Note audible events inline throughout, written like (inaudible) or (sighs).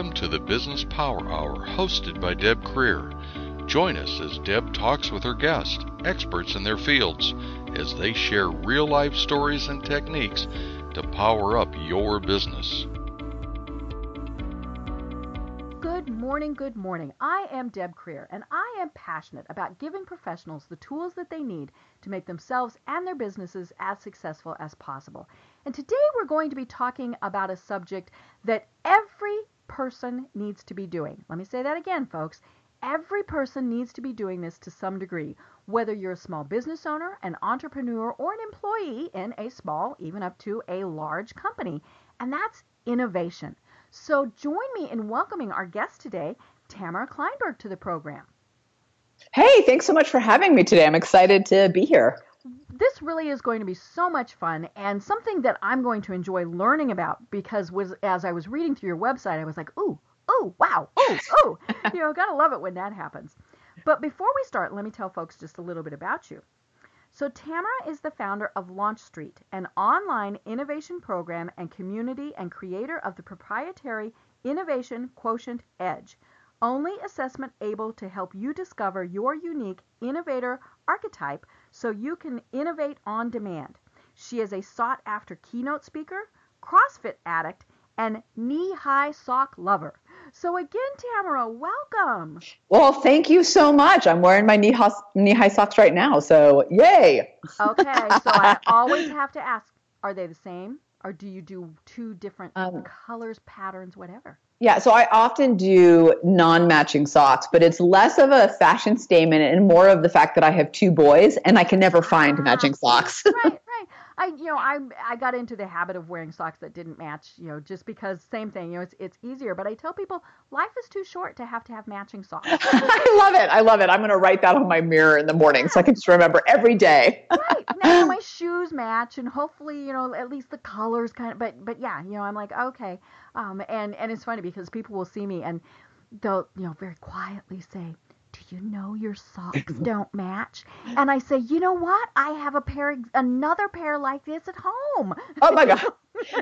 Welcome to the Business Power Hour hosted by Deb Creer. Join us as Deb talks with her guests, experts in their fields, as they share real life stories and techniques to power up your business. Good morning, good morning. I am Deb Creer, and I am passionate about giving professionals the tools that they need to make themselves and their businesses as successful as possible. And today we're going to be talking about a subject that every person needs to be doing. Let me say that again, folks. Every person needs to be doing this to some degree, whether you're a small business owner, an entrepreneur, or an employee in a small, even up to a large company, and that's innovation. So join me in welcoming our guest today, Tamara Kleinberg, to the program. Hey, thanks so much for having me today. I'm excited to be here this really is going to be so much fun and something that I'm going to enjoy learning about because was as I was reading through your website, I was like, ooh, ooh, wow, ooh, ooh. (laughs) you know, gotta love it when that happens. But before we start, let me tell folks just a little bit about you. So Tamara is the founder of LaunchStreet, an online innovation program and community and creator of the proprietary Innovation Quotient Edge, only assessment able to help you discover your unique innovator archetype so you can innovate on demand. She is a sought after keynote speaker, CrossFit addict, and knee high sock lover. So again, Tamara, welcome. Well, thank you so much. I'm wearing my knee high, socks right now, so yay. Okay, so I (laughs) always have to ask, are they the same? Or do you do two different um, colors, patterns, whatever? Yeah, so I often do non-matching socks, but it's less of a fashion statement and more of the fact that I have two boys and I can never find ah, matching socks. right. I you know I I got into the habit of wearing socks that didn't match you know just because same thing you know it's it's easier but I tell people life is too short to have to have matching socks. (laughs) I love it. I love it. I'm going to write that on my mirror in the morning so I can just remember every day. right. Now (laughs) my shoes match and hopefully you know at least the colors kind of but but yeah you know I'm like okay um and and it's funny because people will see me and they'll you know very quietly say you know your socks (clears throat) don't match? And I say, you know what? I have a pair, another pair like this at home. Oh my god.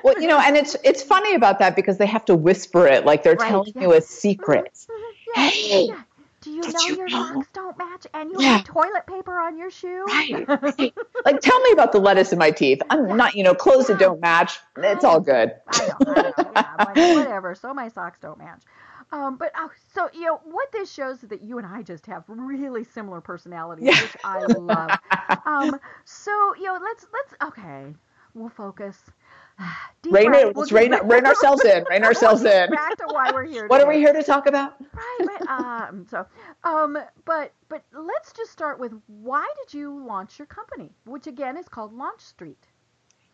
Well, you know, and it's it's funny about that because they have to whisper it like they're right, telling you a secret. Mm-hmm, hey. Yeah. Do you know you your know? socks don't match and you yeah. have toilet paper on your shoe? Right, (laughs) like, tell me about the lettuce in my teeth. I'm not, you know, clothes that don't match. It's all good. I know, I know. Yeah, like, (laughs) whatever. So my socks don't match. Um, but oh, so you know what this shows is that you and I just have really similar personalities, yeah. which I love. (laughs) um, so you know, let's let's okay, we'll focus. (sighs) Deep rein it, let's rein, rein ourselves in. Rein (laughs) ourselves in. Back to why we're here. what today. are we here to talk about? Right. right um, so, um, but but let's just start with why did you launch your company, which again is called LaunchStreet.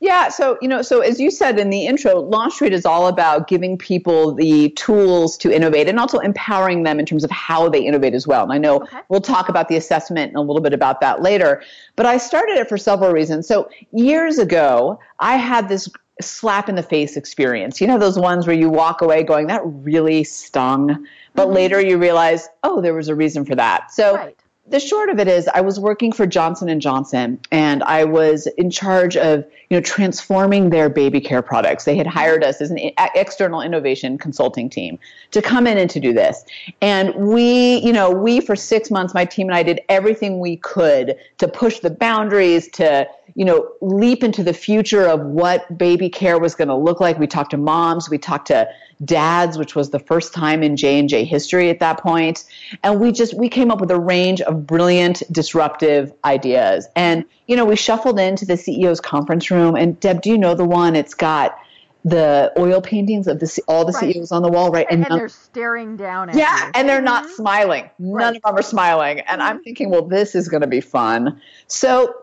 Yeah, so you know, so as you said in the intro, LaunchStreet is all about giving people the tools to innovate and also empowering them in terms of how they innovate as well. And I know okay. we'll talk about the assessment and a little bit about that later. But I started it for several reasons. So years ago, I had this slap in the face experience. You know those ones where you walk away going, that really stung. But mm-hmm. later you realize, oh, there was a reason for that. So right the short of it is I was working for Johnson and Johnson and I was in charge of, you know, transforming their baby care products. They had hired us as an external innovation consulting team to come in and to do this. And we, you know, we for 6 months my team and I did everything we could to push the boundaries to, you know, leap into the future of what baby care was going to look like. We talked to moms, we talked to dads, which was the first time in J&J history at that point. And we just, we came up with a range of brilliant, disruptive ideas. And, you know, we shuffled into the CEO's conference room and Deb, do you know the one? It's got the oil paintings of the all the right. CEOs on the wall, right? And, and they're staring down at yeah, you. and they're not mm-hmm. smiling. None right. of them are smiling. And I'm mm-hmm. thinking, well, this is going to be fun. So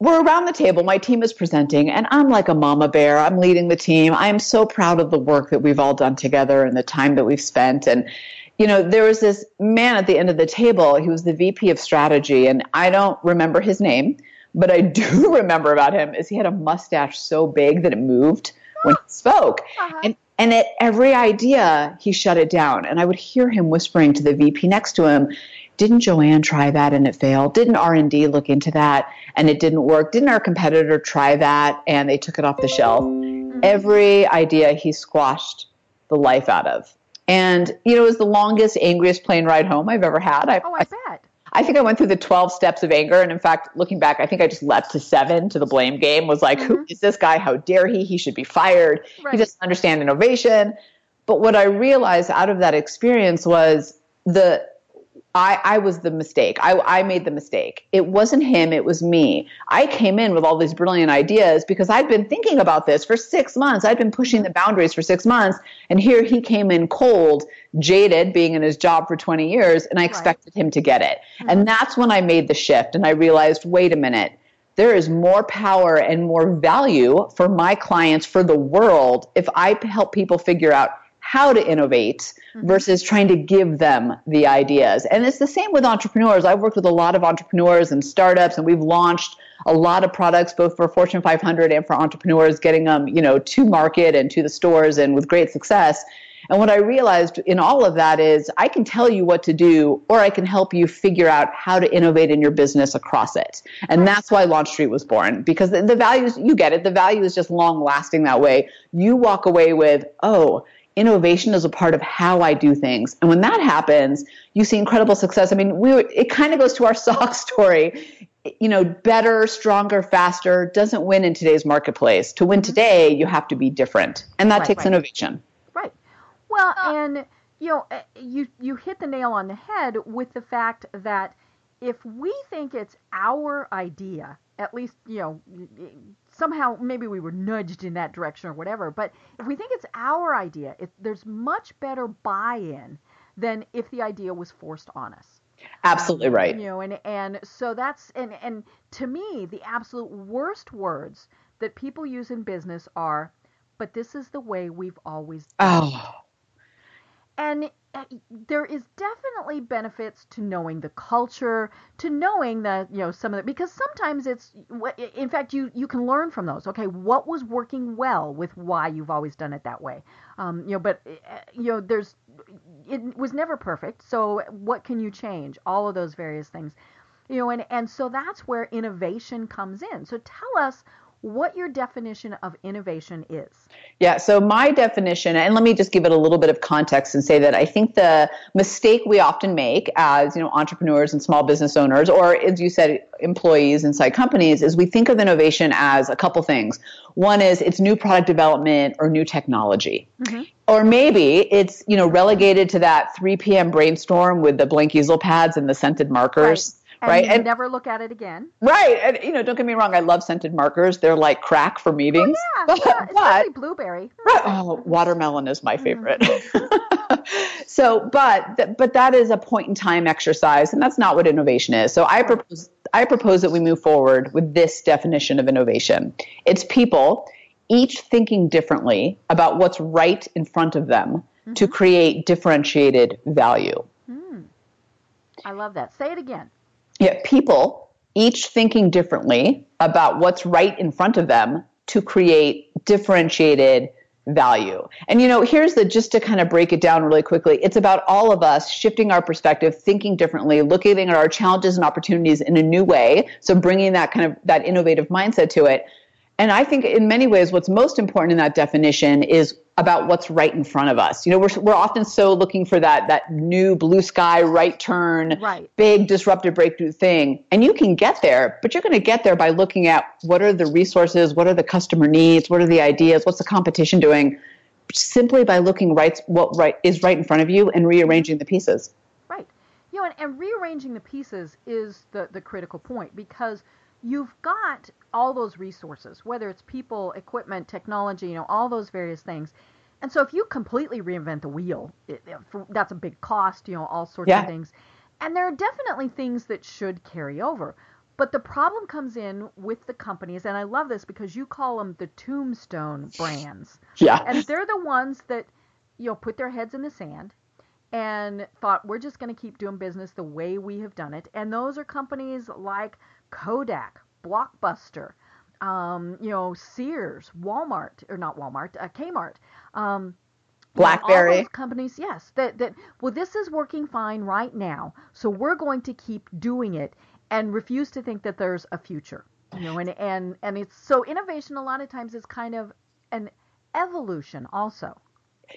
we're around the table. My team is presenting, and I'm like a mama bear. I'm leading the team. I am so proud of the work that we've all done together and the time that we've spent. And, you know, there was this man at the end of the table. He was the VP of strategy, and I don't remember his name, but I (laughs) do remember about him is he had a mustache so big that it moved when he spoke. (gasps) Uh-huh. And and at every idea, he shut it down. And I would hear him whispering to the VP next to him, didn't Joanne try that and it failed? Didn't R&D look into that and it didn't work? Didn't our competitor try that and they took it off the shelf? Every idea he squashed the life out of. And, you know, it was the longest, angriest plane ride home I've ever had. I, oh, I, I bet. I think I went through the 12 steps of anger. And in fact, looking back, I think I just leapt to seven to the blame game, was like, mm-hmm. who is this guy? How dare he? He should be fired. Right. He doesn't understand innovation. But what I realized out of that experience was the I, I was the mistake. I, I made the mistake. It wasn't him, it was me. I came in with all these brilliant ideas because I'd been thinking about this for six months. I'd been pushing the boundaries for six months. And here he came in cold, jaded, being in his job for 20 years, and I expected right. him to get it. Mm-hmm. And that's when I made the shift and I realized wait a minute there is more power and more value for my clients, for the world, if I help people figure out how to innovate mm-hmm. versus trying to give them the ideas. And it's the same with entrepreneurs. I've worked with a lot of entrepreneurs and startups, and we've launched a lot of products both for Fortune 500 and for entrepreneurs, getting them, you know, to market and to the stores and with great success. And what I realized in all of that is I can tell you what to do, or I can help you figure out how to innovate in your business across it. And that's why LaunchStreet was born because the, the values, you get it, the value is just long lasting that way. You walk away with, oh, innovation is a part of how I do things. And when that happens, you see incredible success. I mean, we it kind of goes to our (laughs) sock story. You know, better, stronger, faster doesn't win in today's marketplace. To win today, you have to be different. And that right, takes right. innovation. Right. Well, and you know, eh, you you hit the nail on the head with the fact that if we think it's our idea, at least, you know, somehow maybe we were nudged in that direction or whatever. But if we think it's our idea, it, there's much better buy-in than if the idea was forced on us. Absolutely um, right. You know, and and so that's and and to me, the absolute worst words that people use in business are, "But this is the way we've always." Done. Oh. And there is definitely benefits to knowing the culture, to knowing that you know some of it, because sometimes it's, in fact, you you can learn from those. Okay, what was working well with why you've always done it that way, um, you know. But uh, you know, there's it was never perfect, so what can you change? All of those various things, you know, and and so that's where innovation comes in. So tell us what your definition of innovation is. Yeah, so my definition, and let me just give it a little bit of context and say that I think the mistake we often make as you know entrepreneurs and small business owners, or as you said, employees inside companies, is we think of innovation as a couple things. One is it's new product development or new technology. Mm-hmm. Or maybe it's you know relegated to that 3 p.m. brainstorm with the blank easel pads and the scented markers. Right and right? and never look at it again. Right. And you know, don't get me wrong, I love scented markers. They're like crack for meetings. Oh, yeah, (laughs) yeah, especially blueberry. Right. Oh, watermelon is my favorite. Mm. (laughs) so, but but that is a point in time exercise, and that's not what innovation is. So I propose I propose that we move forward with this definition of innovation. It's people each thinking differently about what's right in front of them mm-hmm. to create differentiated value. Mm. I love that. Say it again. Yet people each thinking differently about what's right in front of them to create differentiated value. And you know, here's the just to kind of break it down really quickly. It's about all of us shifting our perspective, thinking differently, looking at our challenges and opportunities in a new way. So bringing that kind of that innovative mindset to it. And I think in many ways, what's most important in that definition is about what's right in front of us. You know, we're, we're often so looking for that, that new blue sky, right turn, right. big disruptive breakthrough thing. And you can get there, but you're going to get there by looking at what are the resources, what are the customer needs, what are the ideas, what's the competition doing, simply by looking right, what right is right in front of you and rearranging the pieces. Right. You know, and, and rearranging the pieces is the, the critical point because – you've got all those resources, whether it's people, equipment, technology, you know, all those various things. And so if you completely reinvent the wheel, it, it, for, that's a big cost, you know, all sorts yeah. of things. And there are definitely things that should carry over. But the problem comes in with the companies, and I love this because you call them the tombstone brands. Yeah. And they're the ones that, you know, put their heads in the sand and thought we're just going to keep doing business the way we have done it. And those are companies like Kodak, Blockbuster, um, you know, Sears, Walmart, or not Walmart, uh, Kmart. Um, BlackBerry. You know, companies, yes, that that well, this is working fine right now, so we're going to keep doing it and refuse to think that there's a future. You know, and and and it's so innovation a lot of times is kind of an evolution also.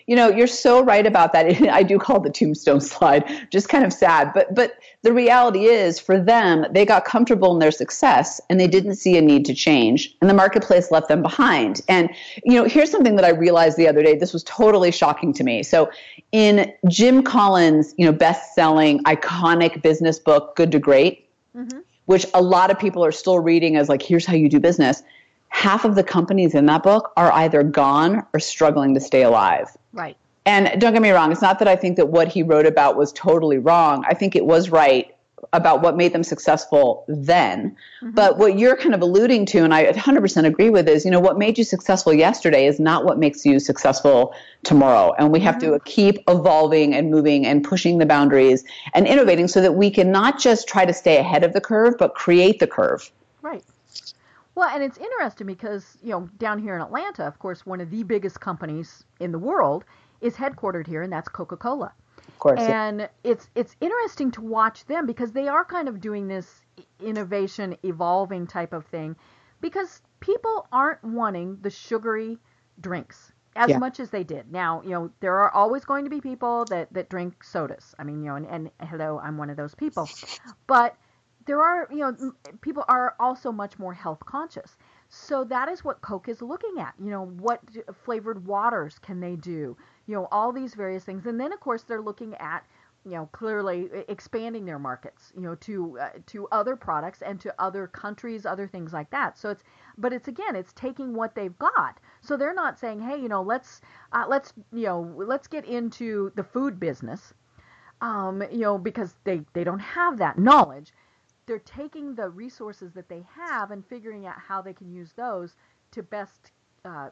You know, you're so right about that. (laughs) I do call the tombstone slide, just kind of sad. But but the reality is for them, they got comfortable in their success and they didn't see a need to change. And the marketplace left them behind. And you know, here's something that I realized the other day. This was totally shocking to me. So in Jim Collins, you know, best-selling iconic business book, Good to Great, mm-hmm. which a lot of people are still reading as like, here's how you do business half of the companies in that book are either gone or struggling to stay alive. Right. And don't get me wrong, it's not that I think that what he wrote about was totally wrong. I think it was right about what made them successful then. Mm-hmm. But what you're kind of alluding to, and I 100% agree with, is you know what made you successful yesterday is not what makes you successful tomorrow. And we have mm-hmm. to keep evolving and moving and pushing the boundaries and innovating so that we can not just try to stay ahead of the curve, but create the curve. Right. Well, and it's interesting because, you know, down here in Atlanta, of course, one of the biggest companies in the world is headquartered here, and that's Coca-Cola. Of course. And yeah. it's it's interesting to watch them because they are kind of doing this innovation, evolving type of thing, because people aren't wanting the sugary drinks as yeah. much as they did. Now, you know, there are always going to be people that that drink sodas. I mean, you know, and, and hello, I'm one of those people. But there are, you know, people are also much more health conscious. So that is what Coke is looking at. You know, what flavored waters can they do? You know, all these various things. And then, of course, they're looking at, you know, clearly expanding their markets, you know, to uh, to other products and to other countries, other things like that. So it's, but it's again, it's taking what they've got. So they're not saying, hey, you know, let's uh, let's you know let's get into the food business, um, you know, because they they don't have that knowledge they're taking the resources that they have and figuring out how they can use those to best uh,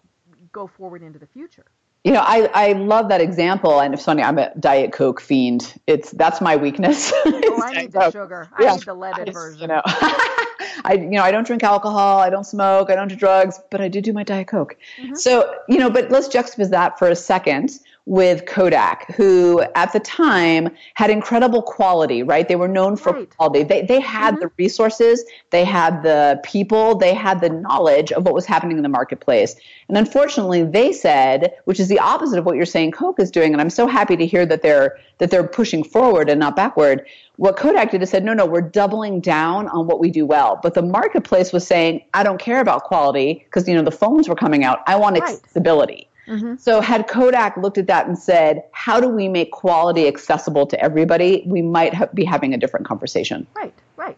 go forward into the future. You know, I, I love that example, and it's funny. I'm a Diet Coke fiend. It's that's my weakness. (laughs) oh, I need the sugar. I yeah, need the leaded I, version. You know, (laughs) I you know I don't drink alcohol. I don't smoke. I don't do drugs, but I do do my Diet Coke. Mm-hmm. So you know, but let's juxtapose that for a second with Kodak, who at the time had incredible quality, right? They were known for right. quality. They, they had mm-hmm. the resources, they had the people, they had the knowledge of what was happening in the marketplace. And unfortunately, they said, which is the opposite of what you're saying Coke is doing, and I'm so happy to hear that they're that they're pushing forward and not backward. What Kodak did is said, no, no, we're doubling down on what we do well. But the marketplace was saying, I don't care about quality because you know the phones were coming out. I want right. accessibility. Mm-hmm. So had Kodak looked at that and said, how do we make quality accessible to everybody? We might ha- be having a different conversation. Right, right.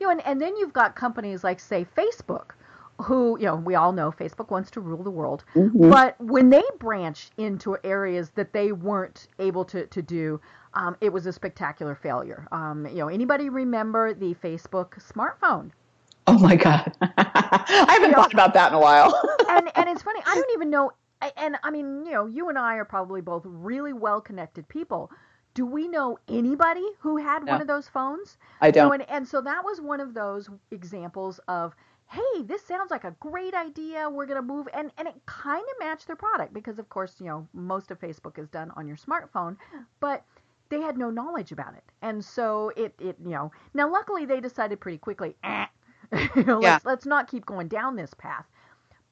You know, and, and then you've got companies like, say, Facebook, who, you know, we all know Facebook wants to rule the world. Mm-hmm. But when they branched into areas that they weren't able to, to do, um, it was a spectacular failure. Um, you know, anybody remember the Facebook smartphone? Oh my God. (laughs) I haven't you thought know, about that in a while. and, and it's funny, I don't even know and I mean, you know, you and I are probably both really well connected people. Do we know anybody who had no. one of those phones? I don't. So, and, and so that was one of those examples of, hey, this sounds like a great idea. We're going to move. And, and it kind of matched their product because, of course, you know, most of Facebook is done on your smartphone. But they had no knowledge about it. And so it, it you know, now luckily they decided pretty quickly, eh, you (laughs) know, yeah. let's, let's not keep going down this path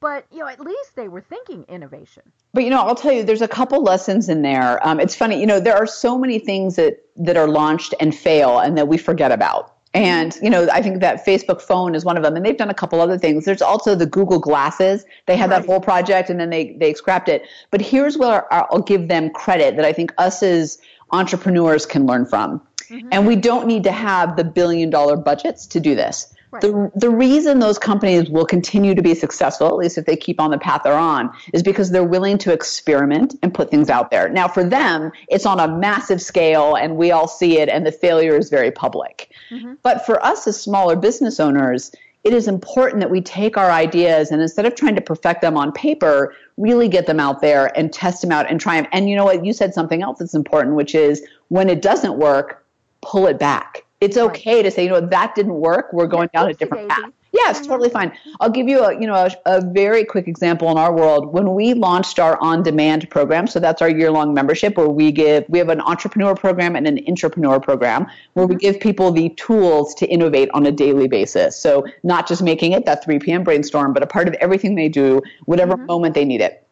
but you know at least they were thinking innovation. But you know i'll tell you there's a couple lessons in there. Um, it's funny you know there are so many things that that are launched and fail and that we forget about. And you know i think that facebook phone is one of them and they've done a couple other things. There's also the google glasses. They had right. that whole project and then they they scrapped it. But here's where i'll give them credit that i think us as entrepreneurs can learn from. Mm-hmm. and we don't need to have the billion dollar budgets to do this Right. The, the reason those companies will continue to be successful, at least if they keep on the path they're on, is because they're willing to experiment and put things out there. Now, for them, it's on a massive scale and we all see it, and the failure is very public. Mm-hmm. But for us as smaller business owners, it is important that we take our ideas and instead of trying to perfect them on paper, really get them out there and test them out and try them. And you know what? You said something else that's important, which is when it doesn't work, pull it back it's okay right. to say, you know, that didn't work. We're going down a different path. Yeah, it's totally fine. I'll give you a, you know, a, a, very quick example in our world. When we launched our on-demand program, so that's our year-long membership where we give, we have an entrepreneur program and an intrapreneur program where we mm-hmm. give people the tools to innovate on a daily basis. So not just making it that 3 p.m. brainstorm, but a part of everything they do, whatever mm-hmm. moment they need it.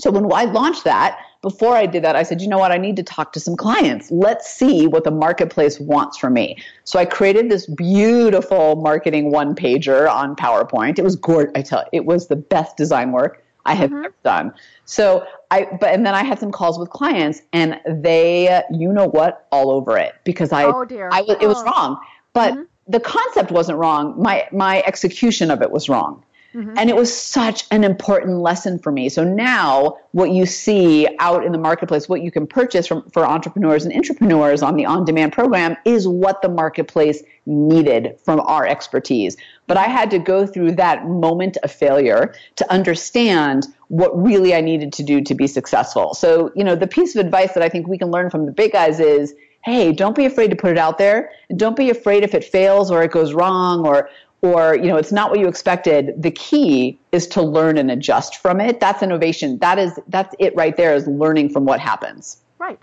So when I launched that, before I did that, I said, you know what? I need to talk to some clients. Let's see what the marketplace wants from me. So I created this beautiful marketing one pager on PowerPoint. It was gorgeous. I tell you, it was the best design work I have mm-hmm. ever done. So I, but and then I had some calls with clients, and they, you know what, all over it because I, oh dear, I, it was oh. wrong. But mm-hmm. the concept wasn't wrong. My my execution of it was wrong. Mm-hmm. And it was such an important lesson for me. So now what you see out in the marketplace, what you can purchase from, for entrepreneurs and intrapreneurs on the on-demand program is what the marketplace needed from our expertise. But I had to go through that moment of failure to understand what really I needed to do to be successful. So, you know, the piece of advice that I think we can learn from the big guys is hey, don't be afraid to put it out there. Don't be afraid if it fails or it goes wrong or or you know it's not what you expected the key is to learn and adjust from it. That's innovation. That is that's it right there is learning from what happens. Right.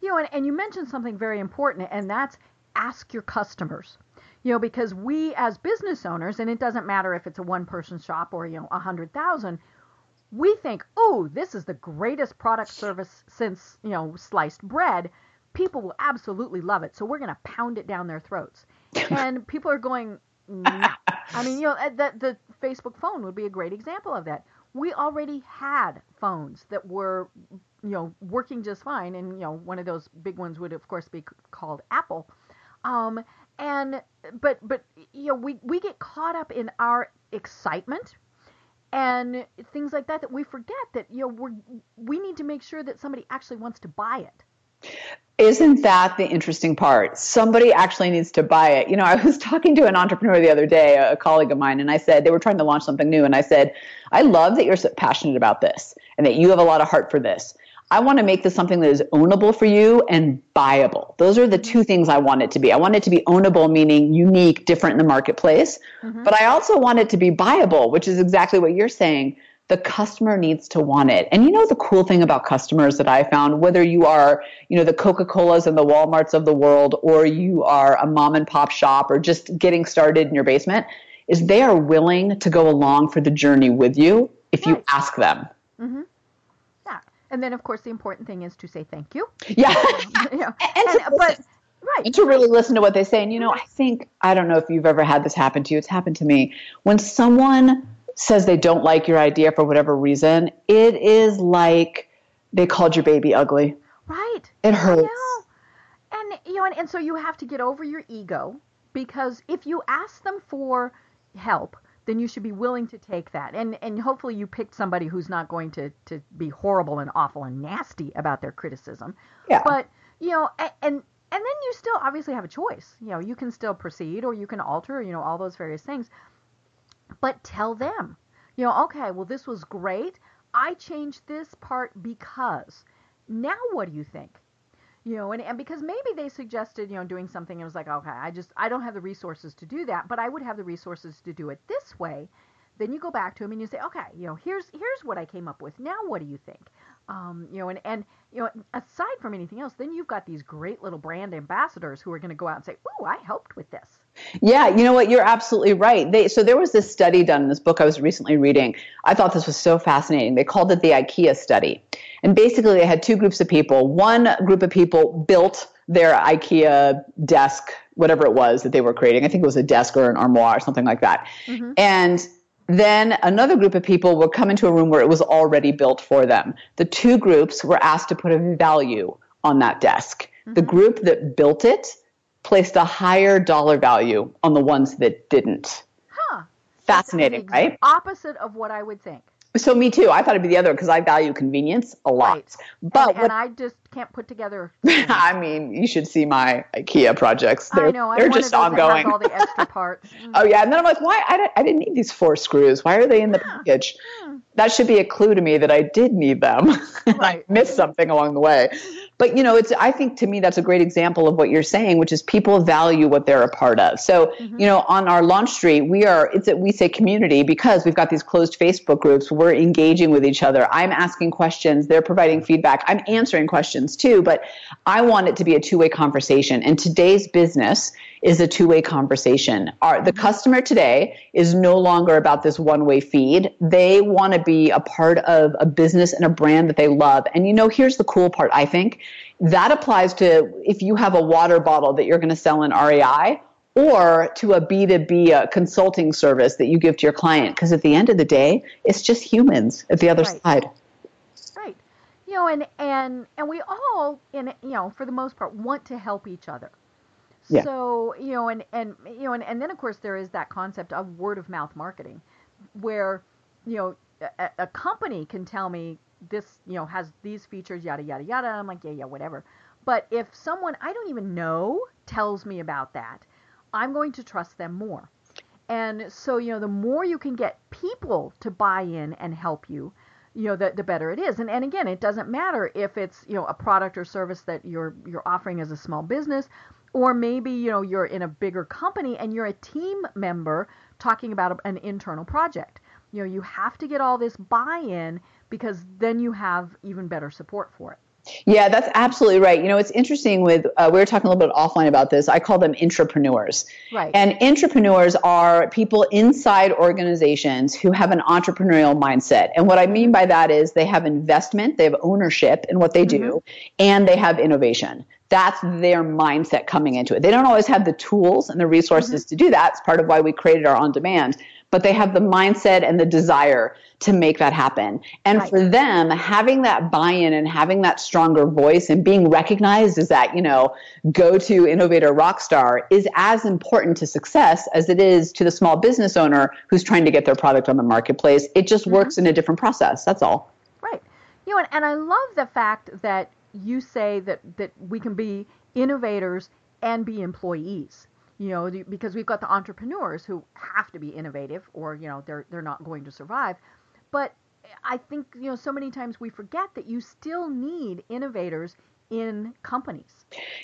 You know and, and you mentioned something very important and that's ask your customers. You know because we as business owners and it doesn't matter if it's a one person shop or you know a hundred thousand we think oh this is the greatest product service since you know sliced bread. People will absolutely love it. So we're going to pound it down their throats. (laughs) And people are going (laughs) I mean, you know, uh, the, the Facebook phone would be a great example of that. We already had phones that were, you know, working just fine, and you know, one of those big ones would, of course, be called Apple. Um, and but but you know, we we get caught up in our excitement and things like that that we forget that you know we're we need to make sure that somebody actually wants to buy it. Isn't that the interesting part? Somebody actually needs to buy it. You know, I was (laughs) talking to an entrepreneur the other day, a colleague of mine, and I said, they were trying to launch something new. And I said, I love that you're so passionate about this and that you have a lot of heart for this. I want to make this something that is ownable for you and buyable. Those are the two things I want it to be. I want it to be ownable, meaning unique, different in the marketplace. Mm-hmm. But I also want it to be buyable, which is exactly what you're saying the customer needs to want it. And you know the cool thing about customers that I found, whether you are, you know, the Coca-Colas and the Walmarts of the world, or you are a mom and pop shop or just getting started in your basement, is they are willing to go along for the journey with you if you ask them. Mm-hmm. Yeah. And then of course the important thing is to say thank you. Yeah. (laughs) know, and, and but Right. And to really listen to what they say. And you know, I think I don't know if you've ever had this happen to you. It's happened to me. When someone says they don't like your idea for whatever reason, it is like they called your baby ugly. Right. It hurts. And you know, and, and so you have to get over your ego because if you ask them for help, then you should be willing to take that. And and hopefully you picked somebody who's not going to to be horrible and awful and nasty about their criticism. Yeah. But you know, and and then you still obviously have a choice. You know, you can still proceed or you can alter, you know, all those various things but tell them, you know, okay, well, this was great. I changed this part because. Now, what do you think? You know, and, and because maybe they suggested, you know, doing something and it was like, okay, I just, I don't have the resources to do that, but I would have the resources to do it this way. Then you go back to them and you say, okay, you know, here's, here's what I came up with. Now, what do you think? Um, you know, and, and, you know, aside from anything else, then you've got these great little brand ambassadors who are going to go out and say, oh, I helped with this." Yeah, you know what? You're absolutely right. They, so there was this study done in this book I was recently reading. I thought this was so fascinating. They called it the IKEA study, and basically they had two groups of people. One group of people built their IKEA desk, whatever it was that they were creating. I think it was a desk or an armoire or something like that, mm-hmm. and then another group of people would come into a room where it was already built for them. The two groups were asked to put a value on that desk. Mm-hmm. The group that built it placed a higher dollar value on the ones that didn't. Huh. Fascinating, right? Opposite of what I would think. So me too. I thought it'd be the other because I value convenience a lot. Right. But and, what, and, I just can't put together. (laughs) (laughs) I mean, you should see my IKEA projects. They're, I know. They're just ongoing. all the extra (laughs) parts. oh yeah, and then I'm like, why? I, I didn't need these four screws. Why are they in the yeah. package? Hmm. That should be a clue to me that I did need them. Right. I missed something along the way. But you know, it's I think to me that's a great example of what you're saying, which is people value what they're a part of. So, mm-hmm. you know, on our LaunchStreet, we are it's a, we say community because we've got these closed Facebook groups. We're engaging with each other. I'm asking questions, they're providing feedback. I'm answering questions too, but I want it to be a two-way conversation. And today's business is a two-way conversation. Our, the customer today is no longer about this one-way feed. They want to be a part of a business and a brand that they love. And you know, here's the cool part, I think. That applies to if you have a water bottle that you're going to sell in REI or to a B2B a consulting service that you give to your client. Because at the end of the day, it's just humans at the other right. side. Right. You know, and, and, and we all, in, you know, for the most part, want to help each other. Yeah. So, you know, and, and, you know, and, and then of course there is that concept of word of mouth marketing where, you know, a, a company can tell me this, you know, has these features, yada, yada, yada. I'm like, yeah, yeah, whatever. But if someone I don't even know tells me about that, I'm going to trust them more. And so, you know, the more you can get people to buy in and help you, you know, the, the better it is. And, and again, it doesn't matter if it's, you know, a product or service that you're, you're offering as a small business, or maybe, you know, you're in a bigger company and you're a team member talking about an internal project. You know, you have to get all this buy-in because then you have even better support for it. Yeah, that's absolutely right. You know, it's interesting with, uh, we were talking a little bit offline about this. I call them intrapreneurs. Right. And intrapreneurs are people inside organizations who have an entrepreneurial mindset. And what I mean by that is they have investment, they have ownership in what they do, mm-hmm. and they have innovation. That's their mindset coming into it. They don't always have the tools and the resources mm-hmm. to do that. It's part of why we created our on demand but they have the mindset and the desire to make that happen. And right. for them, having that buy-in and having that stronger voice and being recognized as that, you know, go-to innovator rock star is as important to success as it is to the small business owner who's trying to get their product on the marketplace. It just mm-hmm. works in a different process. That's all. Right. You know, and, and I love the fact that you say that that we can be innovators and be employees you know because we've got the entrepreneurs who have to be innovative or you know they're they're not going to survive. But i think you know so many times we forget that you still need innovators in companies.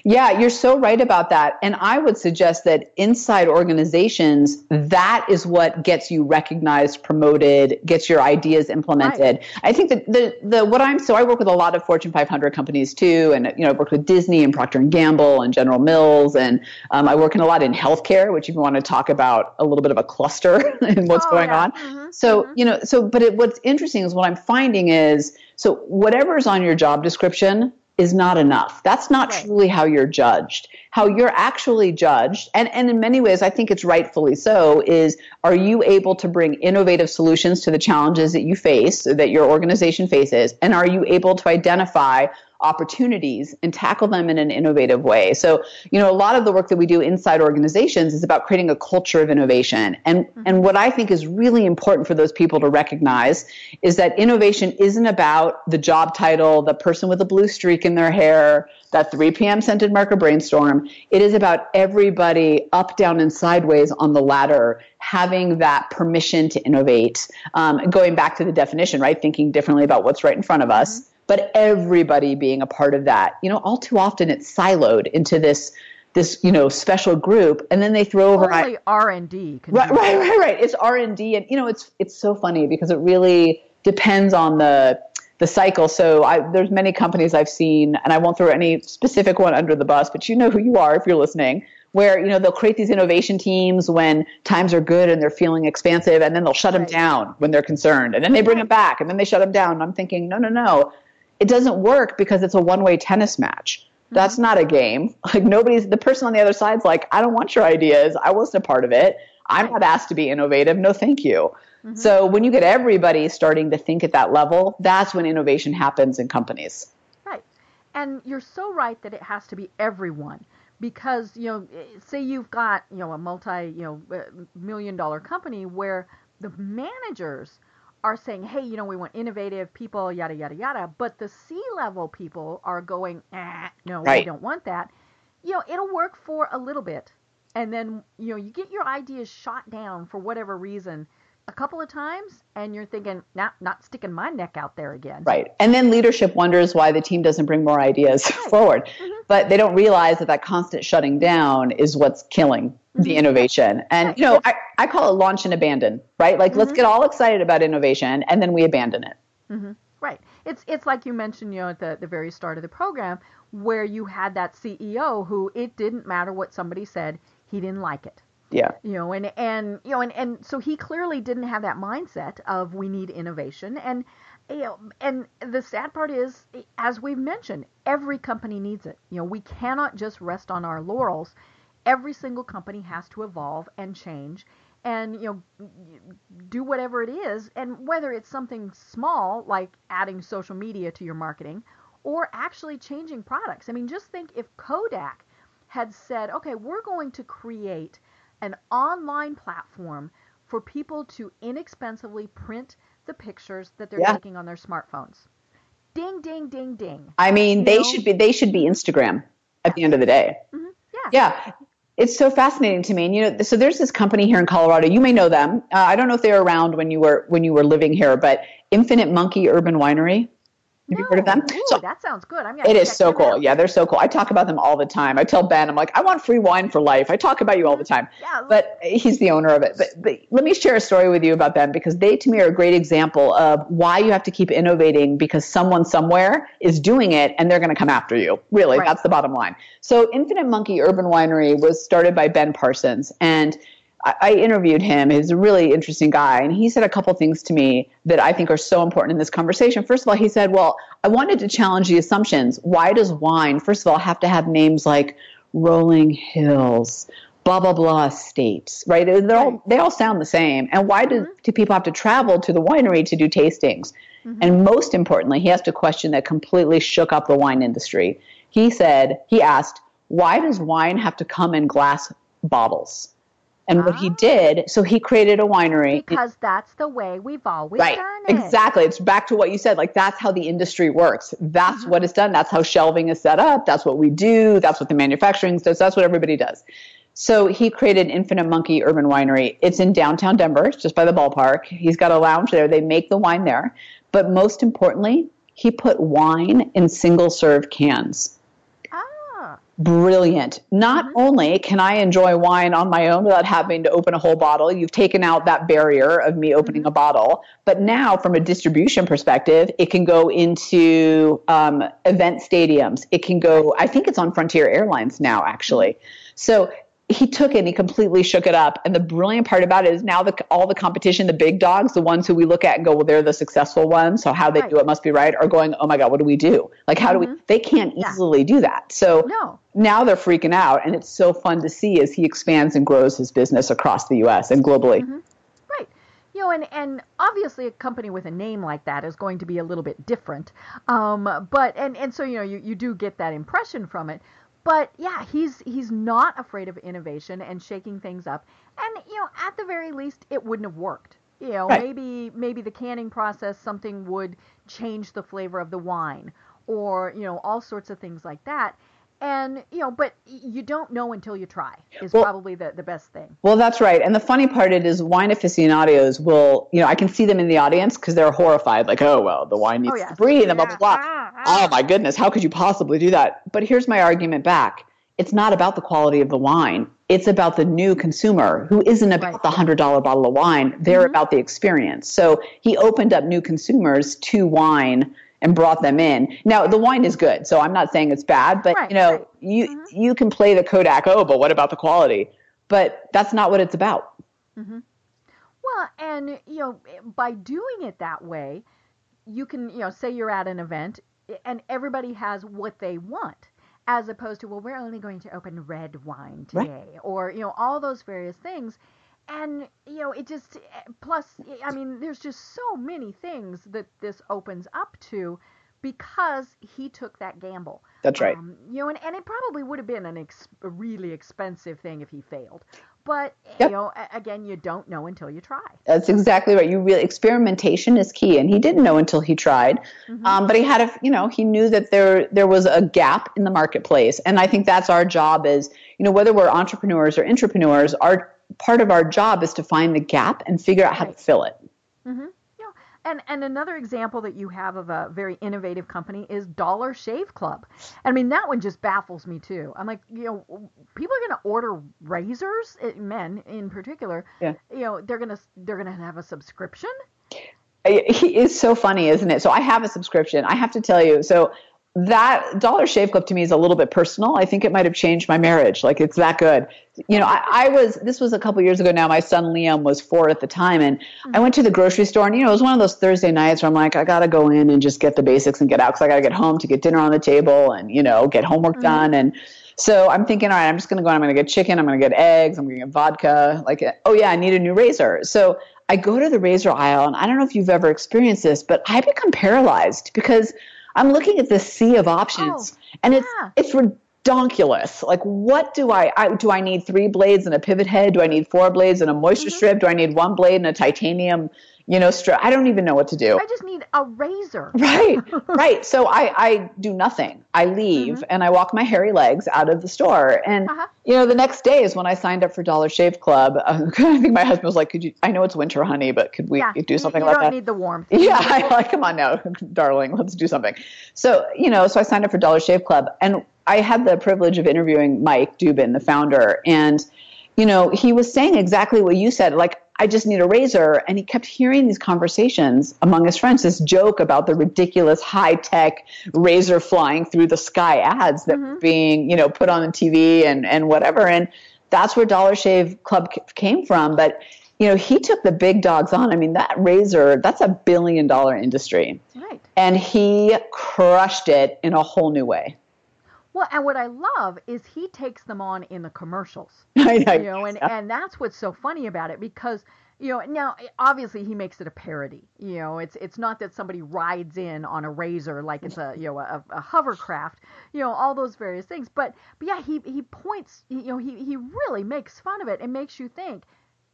Yeah, you're so right about that. And I would suggest that inside organizations, that is what gets you recognized, promoted, gets your ideas implemented. Right. I think that the the what I'm so I work with a lot of Fortune 500 companies too, and you know I work with Disney and Procter and Gamble and General Mills, and um, I work in a lot in healthcare, which if you want to talk about a little bit of a cluster (laughs) and what's oh, going yeah. on. Mm-hmm. So mm-hmm. you know, so but it, what's interesting is what I'm finding is so whatever's on your job description is not enough. That's not right. truly how you're judged. How you're actually judged, and, and in many ways, I think it's rightfully so, is are you able to bring innovative solutions to the challenges that you face, that your organization faces, and are you able to identify opportunities and tackle them in an innovative way. So, you know, a lot of the work that we do inside organizations is about creating a culture of innovation. And mm-hmm. and what I think is really important for those people to recognize is that innovation isn't about the job title, the person with a blue streak in their hair, that 3 p.m. scented marker brainstorm. It is about everybody up, down, and sideways on the ladder having that permission to innovate. Um, going back to the definition, right? Thinking differently about what's right in front of us. Mm-hmm but everybody being a part of that. You know, all too often it's siloed into this this you know special group and then they throw over only R and D. Right, right, right, right. It's R and D, and you know it's it's so funny because it really depends on the the cycle. So I, there's many companies I've seen, and I won't throw any specific one under the bus, but you know who you are if you're listening. Where you know they'll create these innovation teams when times are good and they're feeling expansive, and then they'll shut right. them down when they're concerned, and then they bring them back, and then they shut them down. And I'm thinking, no, no, no it doesn't work because it's a one-way tennis match. That's mm-hmm. not a game. (laughs) Like nobody's the person on the other side's like, I don't want your ideas. I wasn't a part of it. I'm not asked to be innovative. No, thank you. Mm-hmm. So when you get everybody starting to think at that level, that's when innovation happens in companies. Right. And you're so right that it has to be everyone because, you know, say you've got, you know, a multi, you know, uh, million dollar company where the managers are saying, hey, you know, we want innovative people, yada, yada, yada. But the C level people are going, eh, no, right. we don't want that. You know, it'll work for a little bit. And then, you know, you get your ideas shot down for whatever reason a couple of times and you're thinking not not sticking my neck out there again right and then leadership wonders why the team doesn't bring more ideas (laughs) right. forward mm-hmm. but they don't realize that that constant shutting down is what's killing mm-hmm. the innovation and you know I, I call it launch and abandon right like mm-hmm. let's get all excited about innovation and then we abandon it mm-hmm. right it's it's like you mentioned you know at the, the very start of the program where you had that ceo who it didn't matter what somebody said he didn't like it. Yeah. You know, and and you know, and and so he clearly didn't have that mindset of we need innovation and you know, and the sad part is, as we've mentioned, every company needs it. You know, we cannot just rest on our laurels. Every single company has to evolve and change and you know do whatever it is and whether it's something small like adding social media to your marketing or actually changing products. I mean, just think if Kodak had said, "Okay, we're going to create an online platform for people to inexpensively print the pictures that they're yeah. taking on their smartphones." Ding ding ding ding. I mean, you they know? should be they should be Instagram at the end of the day. Mm-hmm. Yeah. Yeah. It's so fascinating to me. And you know, so there's this company here in Colorado. You may know them. Uh, I don't know if they were around when you were when you were living here, but Infinite Monkey Urban Winery. Have no. you heard of them? Ooh, so, that sounds good. I'm it is so cool. Out. Yeah, they're so cool. I talk about them all the time. I tell Ben, I'm like, I want free wine for life. I talk about you all the time. Yeah, but he's the owner of it. But, but let me share a story with you about them because they, to me, are a great example of why you have to keep innovating because someone somewhere is doing it and they're going to come after you. Really, right. that's the bottom line. So, Infinite Monkey Urban Winery was started by Ben Parsons. And I, interviewed him. He's a really interesting guy. And he said a couple things to me that I think are so important in this conversation. First of all, he said, Well, I wanted to challenge the assumptions. Why does wine, first of all, have to have names like Rolling Hills, blah, blah, blah estates, right? They're all, they all sound the same. And why do, mm-hmm. do people have to travel to the winery to do tastings? Mm-hmm. And most importantly, he asked a question that completely shook up the wine industry. He said, He asked, Why does wine have to come in glass bottles? And what he ah. did, so he created a winery. Because that's the way we've always right. done it. Exactly. It's back to what you said. Like that's how the industry works. That's mm-hmm. what is done. That's how shelving is set up. That's what we do. That's what the manufacturing does. That's what everybody does. So he created Infinite Monkey Urban Winery. It's in downtown Denver, just by the ballpark. He's got a lounge there. They make the wine there. But most importantly, he put wine in single serve cans brilliant. Not mm-hmm. only can I enjoy wine on my own without having to open a whole bottle, you've taken out that barrier of me opening mm-hmm. a bottle, but now from a distribution perspective, it can go into um, event stadiums. It can go, I think it's on Frontier Airlines now, actually. So he took it and he completely shook it up. And the brilliant part about it is now the, all the competition, the big dogs, the ones who we look at and go, well, they're the successful ones. So how they right. do it must be right are going, oh my God, what do we do? Like, how mm-hmm. do we, mm-hmm. they can't easily yeah. do that. So no. now they're freaking out. And it's so fun to see as he expands and grows his business across the U.S. and globally. Mm-hmm. Right. You know, and, and obviously a company with a name like that is going to be a little bit different. Um, but, and, and so, you know, you, you do get that impression from it but yeah, he's he's not afraid of innovation and shaking things up. And you know, at the very least, it wouldn't have worked. You know, right. maybe maybe the canning process something would change the flavor of the wine, or you know, all sorts of things like that and you know but you don't know until you try is well, probably the, the best thing. Well that's right. And the funny part it is wine aficionados will you know i can see them in the audience because they're horrified like oh well the wine needs oh, to breathe and blah blah blah. Ah, ah. oh my goodness. How could you possibly do that? But here's my argument back. It's not about the quality of the wine. It's about the new consumer who isn't about right. the hundred dollar bottle of wine. They're mm-hmm. about the experience. So he opened up new consumers to wine and brought them in. Now the wine is good, so I'm not saying it's bad, but right, you know, right. you mm-hmm. you can play the Kodak. Oh, but what about the quality? But that's not what it's about. Mm-hmm. Well, and you know, by doing it that way, you can you know say you're at an event and everybody has what they want as opposed to well we're only going to open red wine today right. or you know all those various things and you know it just plus i mean there's just so many things that this opens up to because he took that gamble. That's right. Um, you know and, and it probably would have been an ex- a really expensive thing if he failed. But yep. you know again you don't know until you try. That's exactly right. You really experimentation is key and he didn't know until he tried. Mm-hmm. um, but he had a you know he knew that there there was a gap in the marketplace. And i think that's our job is you know whether we're entrepreneurs or intrapreneurs our part of our job is to find the gap and figure out how to fill it. Mm-hmm. Yeah. And, and another example that you have of a very innovative company is Dollar Shave Club. I mean, that one just baffles me too. I'm like, you know, people are going to order razors, eh, men in particular. Yeah. You know, they're going to they're going to have a subscription. It's so funny, isn't it? So I have a subscription. I have to tell you. So that Dollar Shave Club to me is a little bit personal. I think it might have changed my marriage. Like it's that good. You know, I, I was this was a couple years ago now. My son Liam was four at the time, and mm-hmm. I went to the grocery store, and you know, it was one of those Thursday nights where I'm like, I gotta go in and just get the basics and get out because I gotta get home to get dinner on the table and you know get homework mm-hmm. done and. So I'm thinking, all right, I'm just going to go. I'm going to get chicken. I'm going to get eggs. I'm going to get vodka. Like, oh yeah, I need a new razor. So I go to the razor aisle, and I don't know if you've ever experienced this, but I become paralyzed because I'm looking at this sea of options, oh, and it's yeah. it's redonkulous. Like, what do I, I, do? I need three blades and a pivot head? Do I need four blades and a moisture mm-hmm. strip? Do I need one blade and a titanium? You know. I don't even know what to do. I just need a razor. (laughs) Right, (laughs) right. So I, I do nothing. I leave mm-hmm. and I walk my hairy legs out of the store. And uh-huh. you know, the next day is when I signed up for Dollar Shave Club. Uh, (laughs) I think my husband was like, "Could you? I know it's winter, honey, but could we yeah, do something you, you about that?" You don't need the warmth. Yeah, I like. Come on now, darling. Let's do something. So you know, so I signed up for Dollar Shave Club, and I had the privilege of interviewing Mike Dubin, the founder, and you know, he was saying exactly what you said. Like, I just need a razor. And he kept hearing these conversations among his friends, this joke about the ridiculous high tech razor flying through the sky ads that mm-hmm. were being, you know, put on the TV and, and whatever. And that's where Dollar Shave Club came from. But, you know, he took the big dogs on. I mean, that razor, that's a billion dollar industry. Right. And he crushed it in a whole new way. Well, and what I love is he takes them on in the commercials. (laughs) I know. You know, and, and that's what's so funny about it because you know now eh, obviously he makes it a parody you know it's it's not that somebody rides in on a razor like it's a you know a, a hovercraft you know all those various things but but yeah he he points you know he he really makes fun of it and makes you think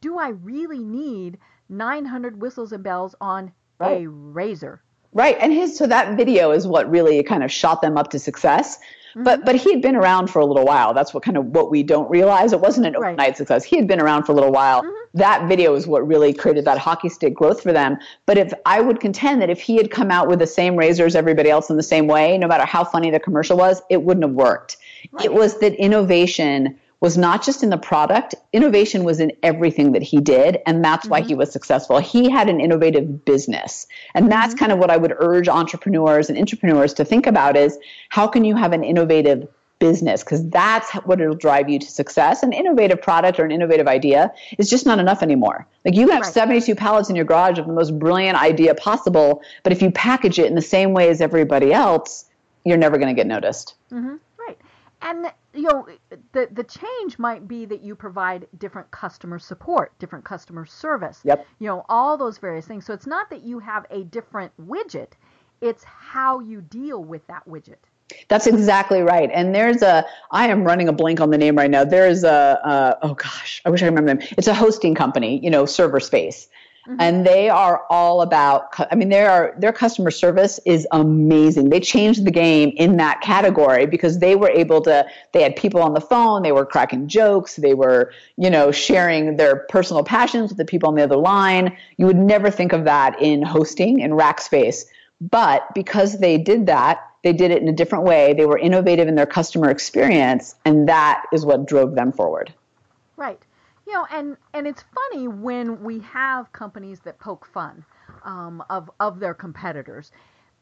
do i really need 900 whistles and bells on right. a razor right and his so that video is what really kind of shot them up to success Mm-hmm. But but he had been around for a little while. That's what kind of what we don't realize. It wasn't an overnight right. success. He had been around for a little while. Mm-hmm. That video is what really created that hockey stick growth for them. But if I would contend that if he had come out with the same razor as everybody else in the same way, no matter how funny the commercial was, it wouldn't have worked. Right. It was that innovation was not just in the product, innovation was in everything that he did. And that's mm-hmm. why he was successful. He had an innovative business. And that's mm-hmm. kind of what I would urge entrepreneurs and intrapreneurs to think about is how can you have an innovative business? Because that's what it'll drive you to success. An innovative product or an innovative idea is just not enough anymore. Like you have right. 72 pallets in your garage of the most brilliant idea possible, but if you package it in the same way as everybody else, you're never going to get noticed. Mm-hmm. Right. And you know the the change might be that you provide different customer support different customer service yep you know all those various things so it's not that you have a different widget it's how you deal with that widget that's exactly right. And there's a, I am running a blank on the name right now. There's a, uh, oh gosh, I wish I remember them. It's a hosting company, you know, server space. Mm-hmm. And they are all about, I mean, they are, their customer service is amazing. They changed the game in that category because they were able to, they had people on the phone, they were cracking jokes, they were, you know, sharing their personal passions with the people on the other line. You would never think of that in hosting, in Rackspace. But because they did that, they did it in a different way. They were innovative in their customer experience, and that is what drove them forward. Right you know, and and it's funny when we have companies that poke fun um, of of their competitors,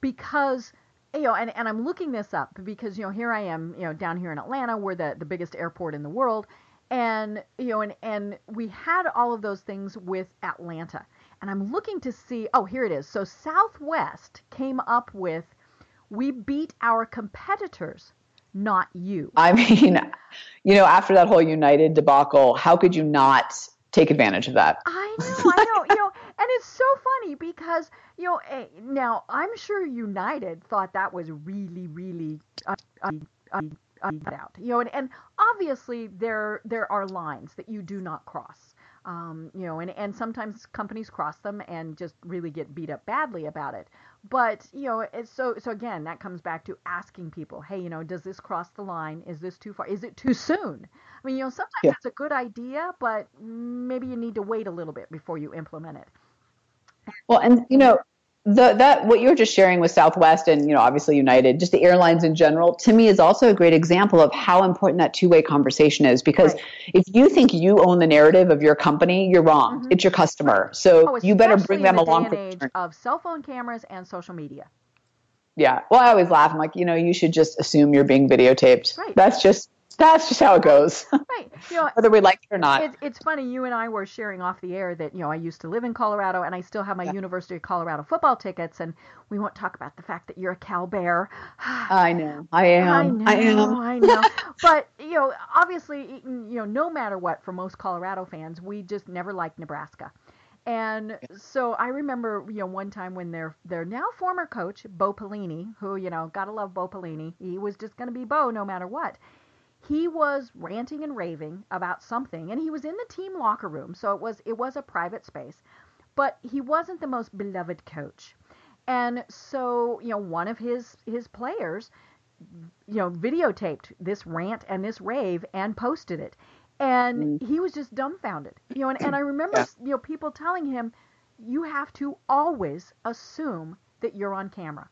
because you know, and, and I'm looking this up because you know here I am, you know, down here in Atlanta, we're the the biggest airport in the world, and you know, and and we had all of those things with Atlanta, and I'm looking to see, oh, here it is. So Southwest came up with, we beat our competitors not you. I mean, you know, after that whole United debacle, how could you not take advantage of that? I know, I know, you know, (laughs) and it's so funny because you know eh, now I'm sure United thought that was really, really uh, uh, uh, out, you know, and, and obviously there there are lines that you do not cross. Um, you know, and, and sometimes companies cross them and just really get beat up badly about it. But you know, it's so so again, that comes back to asking people, hey, you know, does this cross the line? Is this too far? Is it too soon? I mean, you know, sometimes yeah. it's a good idea, but maybe you need to wait a little bit before you implement it. Well, and you know, the, that what you were just sharing with Southwest and you know obviously United, just the airlines in general, to me is also a great example of how important that two-way conversation is. Because right. if you think you own the narrative of your company, you're wrong. Mm-hmm. It's your customer, so oh, you better bring them along. For age of cell phone cameras and social media. Yeah. Well, I always laugh. I'm like, you know, you should just assume you're being videotaped. Right. That's just that's just how it goes. (laughs) Right. You know, whether we like it or not. It, it's funny. You and I were sharing off the air that you know I used to live in Colorado and I still have my yeah. University of Colorado football tickets, and we won't talk about the fact that you're a Cal Bear. (sighs) I know. I am. I know. I am. I know. (laughs) but you know, obviously, you know, no matter what, for most Colorado fans, we just never liked Nebraska. And so I remember, you know, one time when their their now former coach, Bo Pelini, who, you know, gotta love Bo Pelini, he was just gonna be Bo no matter what. He was ranting and raving about something, and he was in the team locker room, so it was it was a private space. But he wasn't the most beloved coach. And so, you know, one of his his players, you know, videotaped this rant and this rave and posted it and mm. he was just dumbfounded you know and, and i (clears throat) remember yeah. you know people telling him you have to always assume that you're on camera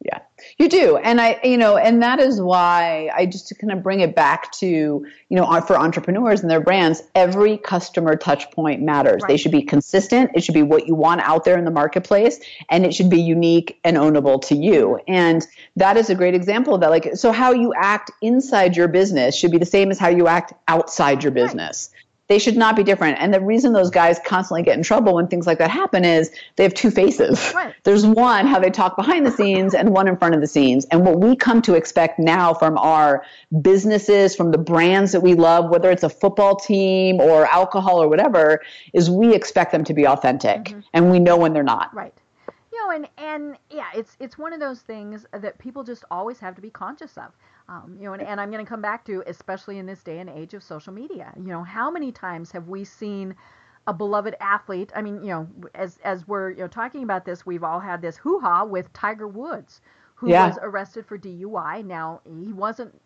yeah, you do. And I, you know, and that is why I just to kind of bring it back to, you know, for entrepreneurs and their brands, every customer touch point matters. Right. They should be consistent. It should be what you want out there in the marketplace and it should be unique and ownable to you. And that is a great example of that. Like, so how you act inside your business should be the same as how you act outside your business. Right they should not be different. And the reason those guys constantly get in trouble when things like that happen is they have two faces. Right. There's one, how they talk behind the scenes, and one in front of the scenes. And what we come to expect now from our businesses, from the brands that we love, whether it's a football team or alcohol or whatever, is we expect them to be authentic. Mm-hmm. And we know when they're not. Right you know and and yeah it's it's one of those things that people just always have to be conscious of um, you know, and, and I'm going to come back to, especially in this day and age of social media. You know, how many times have we seen a beloved athlete? I mean, you know, as as we're you know talking about this, we've all had this hoo ha with Tiger Woods, who yeah. was arrested for DUI. Now he wasn't,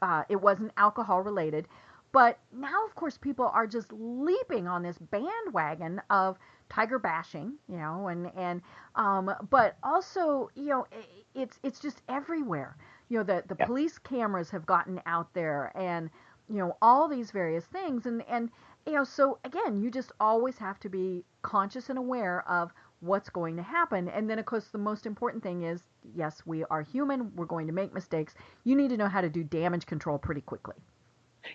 uh, it wasn't alcohol related, but now of course people are just leaping on this bandwagon of tiger bashing, you know, and and um, but also you know it's it's just everywhere you know the the yeah. police cameras have gotten out there and you know all these various things. And and you know so again you just always have to be conscious and aware of what's going to happen. And then of course the most important thing is yes we are human. We're going to make mistakes. You need to know how to do damage control pretty quickly.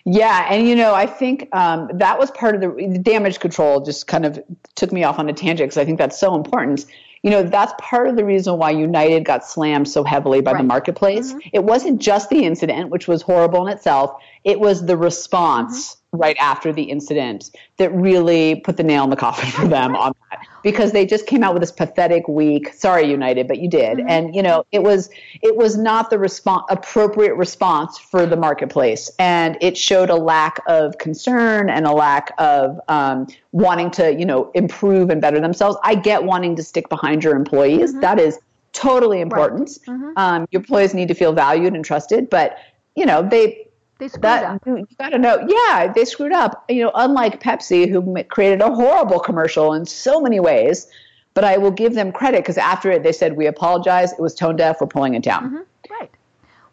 Yeah, and you know, I think um, that was part of the, the, damage control. Just kind of took me off on a tangent because I think that's so important you know, that's part of the reason why United got slammed so heavily by right. the marketplace. Mm-hmm. It wasn't just the incident, which was horrible in itself, it was the response. Mm-hmm right after the incident that really put the nail in the coffin for them (laughs) on that because they just came out with this pathetic week sorry united but you did mm-hmm. and you know it was it was not the response appropriate response for the marketplace and it showed a lack of concern and a lack of um, wanting to you know improve and better themselves i get wanting to stick behind your employees mm-hmm. that is totally important right. mm-hmm. um, your employees need to feel valued and trusted but you know they they screwed that, up. You got to know, yeah, they screwed up. You know, unlike Pepsi, who created a horrible commercial in so many ways, but I will give them credit because after it, they said we apologize. It was tone deaf. We're pulling it down. Mm-hmm. Right.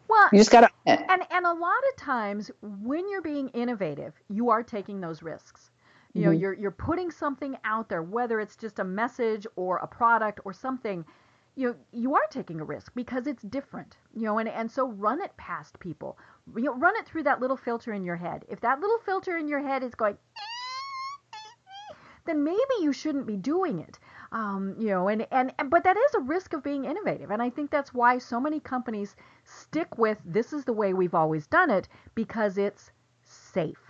Well, you just got to. And and a lot of times when you're being innovative, you are taking those risks. You know, mm-hmm. you're you're putting something out there, whether it's just a message or a product or something you know, you are taking a risk because it's different, you know, and, and so run it past people. You know, run it through that little filter in your head. If that little filter in your head is going, then maybe you shouldn't be doing it. Um, you know, and, and, and but that is a risk of being innovative, and I think that's why so many companies stick with this is the way we've always done it because it's safe.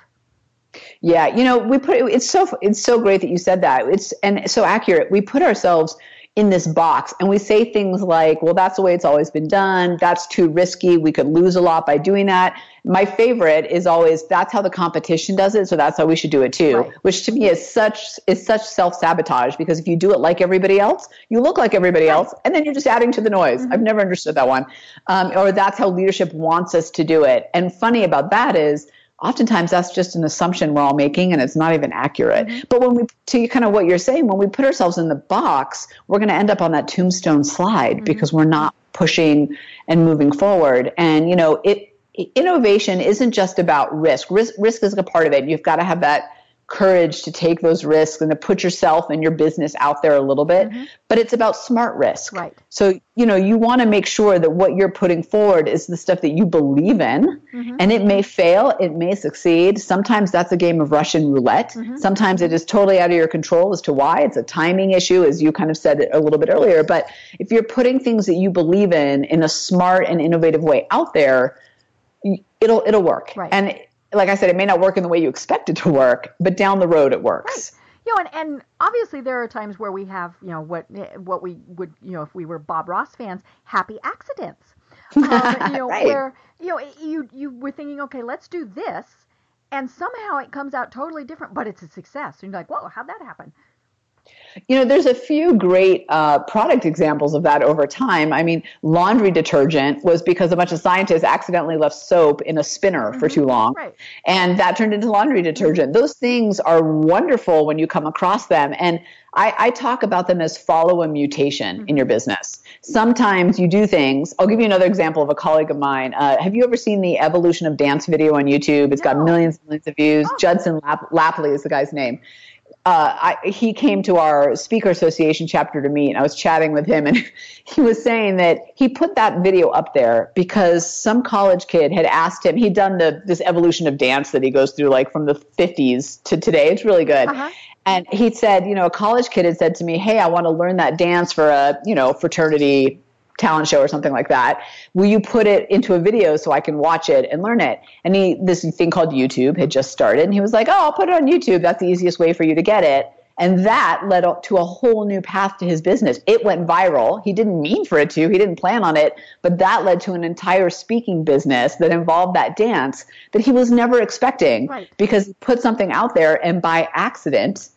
Yeah, you know, we put it's so it's so great that you said that. It's and so accurate. We put ourselves in this box. And we say things like well that's the way it's always been done. That's too risky. We could lose a lot by doing that. My favorite is always that's how the competition does it. So that's how we should do it too right. which to me is such is such self-sabotage because if you do it like everybody else you look like everybody right. else and then you're just adding to the noise. Mm-hmm. i've never understood that one. Um, or that's how leadership wants us to do it. And funny about that is oftentimes that's just an assumption we're all making and it's not even accurate. Mm-hmm. But when we, to kind of what you're saying, when we put ourselves in the box, we're going to end up on that tombstone slide mm-hmm. because we're not pushing and moving forward. And, you know, it, innovation isn't just about risk. risk. Risk is a part of it. You've got to have that courage to take those risks and to put yourself and your business out there a little bit. Mm-hmm. But it's about smart risk. Right. So, you know, you want to make sure that what you're putting forward is the stuff that you believe in. Mm-hmm. And it may fail, it may succeed. Sometimes that's a game of Russian roulette. Mm-hmm. Sometimes it is totally out of your control as to why. It's a timing issue, as you kind of said it a little bit earlier. But if you're putting things that you believe in in a smart and innovative way out there, it'll it'll work. Right. And like I said, it may not work in the way you expect it to work, but down the road it works. Right. You know, and, and obviously there are times where we have, you know, what what we would, you know, if we were Bob Ross fans, happy accidents. (laughs) Um, you know, right. where you know you you were thinking, okay, let's do this, and somehow it comes out totally different, but it's a success. And you're like, whoa, how'd that happen? You know, there's a few great uh, product examples of that over time. I mean, laundry detergent was because a bunch of scientists accidentally left soap in a spinner mm-hmm. for too long, right. and that turned into laundry detergent. Those things are wonderful when you come across them, and I, I talk about them as follow a mutation mm-hmm. in your business. Sometimes you do things. I'll give you another example of a colleague of mine. Uh, have you ever seen the evolution of dance video on YouTube? It's no. got millions and millions of views. Oh. Judson Lap- Laipply is the guy's name uh, I, he came to our speaker association chapter to meet and i was chatting with him and (laughs) he was saying that he put that video up there because some college kid had asked him he'd done the this evolution of dance that he goes through like from the 50s to today it's really good uh-huh. and he said you know a college kid had said to me hey i want to learn that dance for a you know fraternity talent show or something like that. Will you put it into a video so I can watch it and learn it? And he, this thing called YouTube had just started, and he was like, "Oh, I'll put it on YouTube. That's the easiest way for you to get it." And that led to a whole new path to his business. It went viral. He didn't mean for it to, he didn't plan on it, but that led to an entire speaking business that involved that dance that he was never expecting right. because he put something out there and by accident,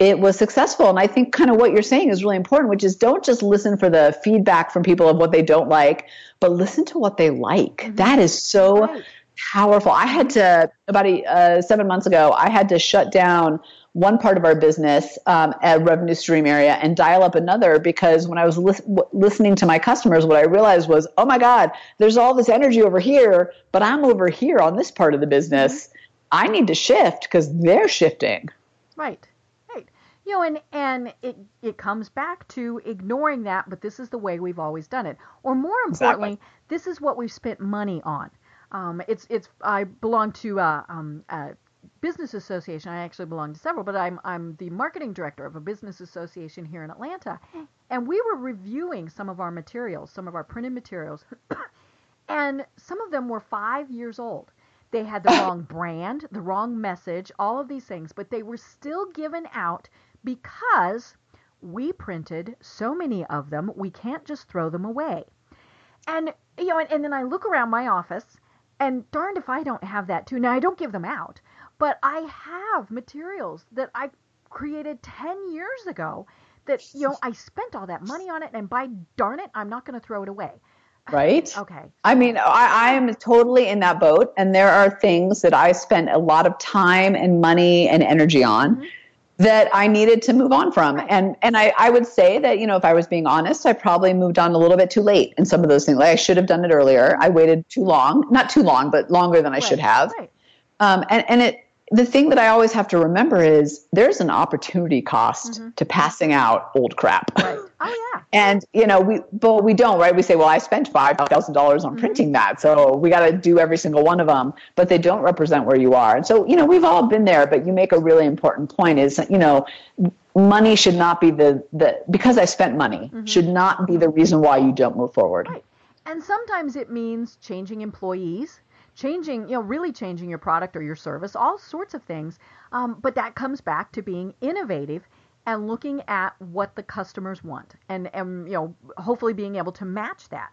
it was successful. And I think kind of what you're saying is really important, which is don't just listen for the feedback from people of what they don't like, but listen to what they like. Mm-hmm. That is so right. powerful. I had to, about a, uh, seven months ago, I had to shut down one part of our business um, at revenue stream area and dial up another because when I was li- listening to my customers, what I realized was, oh my God, there's all this energy over here, but I'm over here on this part of the business. Mm-hmm. I need to shift because they're shifting. Right you know, and and it it comes back to ignoring that, but this is the way we've always done it. Or more importantly, exactly. this is what we've spent money on. Um, it's it's I belong to a, um, a business association. I actually belong to several, but I'm I'm the marketing director of a business association here in Atlanta, and we were reviewing some of our materials, some of our printed materials, (coughs) and some of them were five years old. They had the (coughs) wrong brand, the wrong message, all of these things, but they were still given out because we printed so many of them, we can't just throw them away. And you know, and, and, then I look around my office, and darned if I don't have that too. Now I don't give them out, but I have materials that I created ten years ago that you know I spent all that money on it, and by darn it, I'm not going to throw it away. Right. (laughs) Okay. I mean, I, I am totally in that boat, and there are things that I spent a lot of time and money and energy on. Mm-hmm that I needed to move on from. And and I, I would say that, you know, if I was being honest, I probably moved on a little bit too late in some of those things. Like I should have done it earlier. I waited too long. Not too long, but longer than I right. should have. Right. Um, and, and it the thing that I always have to remember is there's an opportunity cost mm-hmm. to passing out old crap. Right. Oh yeah. (laughs) and you know we but we don't right. We say, well, I spent five thousand dollars on mm-hmm. printing that, so we got to do every single one of them. But they don't represent where you are. And so you know we've all been there. But you make a really important point. Is you know money should not be the the because I spent money mm-hmm. should not be the reason why you don't move forward. Right. And sometimes it means changing employees changing, you know, really changing your product or your service, all sorts of things. Um, but that comes back to being innovative and looking at what the customers want and, and, you know, hopefully being able to match that.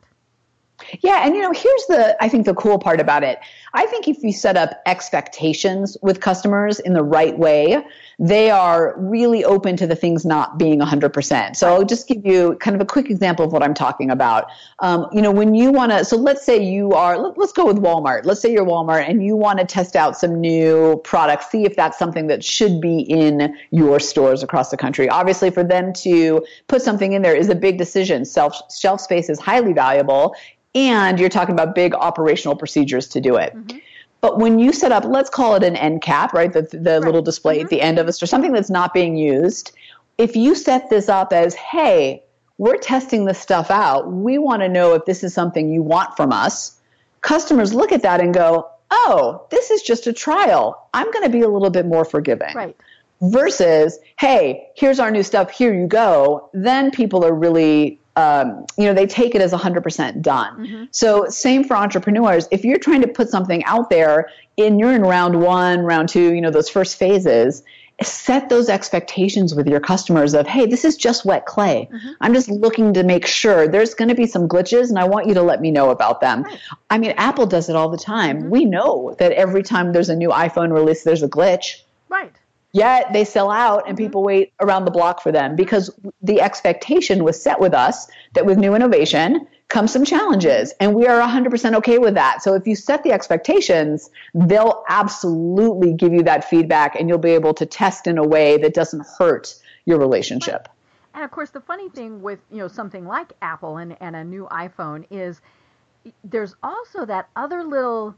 Yeah, and you know, here's the I think the cool part about it. I think if you set up expectations with customers in the right way, they are really open to the things not being 100%. So I'll just give you kind of a quick example of what I'm talking about. Um, you know, when you want to, so let's say you are, let, us go with Walmart. Let's say you're Walmart and you want to test out some new products, see if that's something that should be in your stores across the country. Obviously, for them to put something in there is a big decision. Self, shelf space is highly valuable and you're talking about big operational procedures to do it. Mm-hmm. But when you set up, let's call it an end cap, right? The, the right. little display mm-hmm. at the end of it, or something that's not being used. If you set this up as, hey, we're testing this stuff out. We want to know if this is something you want from us. Customers look at that and go, oh, this is just a trial. I'm going to be a little bit more forgiving. Right. Versus, hey, here's our new stuff. Here you go. Then people are really um, you know, they take it as 100% done. Mm-hmm. So same for entrepreneurs. If you're trying to put something out there and you're in round one, round two, you know, those first phases, set those expectations with your customers of, hey, this is just wet clay. Mm-hmm. I'm just looking to make sure there's going to be some glitches and I want you to let me know about them. Right. I mean, Apple does it all the time. Mm-hmm. We know that every time there's a new iPhone release, there's a glitch. Right. Yet they sell out and mm-hmm. people wait around the block for them because the expectation was set with us that with new innovation comes some challenges and we are 100% okay with that. So if you set the expectations, they'll absolutely give you that feedback and you'll be able to test in a way that doesn't hurt your relationship. And of course, the funny thing with, you know, something like Apple and, and a new iPhone is there's also that other little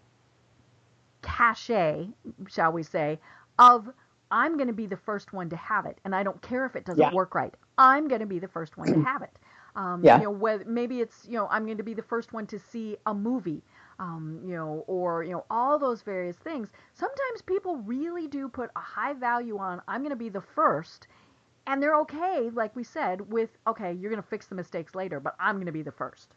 cachet, shall we say, of I'm going to be the first one to have it, and I don't care if it doesn't yeah. work right. I'm going to be the first one to (clears throat) have it. Um, yeah. You know, whether, maybe it's you know I'm going to be the first one to see a movie. Um, you know, or you know, all those various things. Sometimes people really do put a high value on I'm going to be the first, and they're okay, like we said, with okay, you're going to fix the mistakes later, but I'm going to be the first.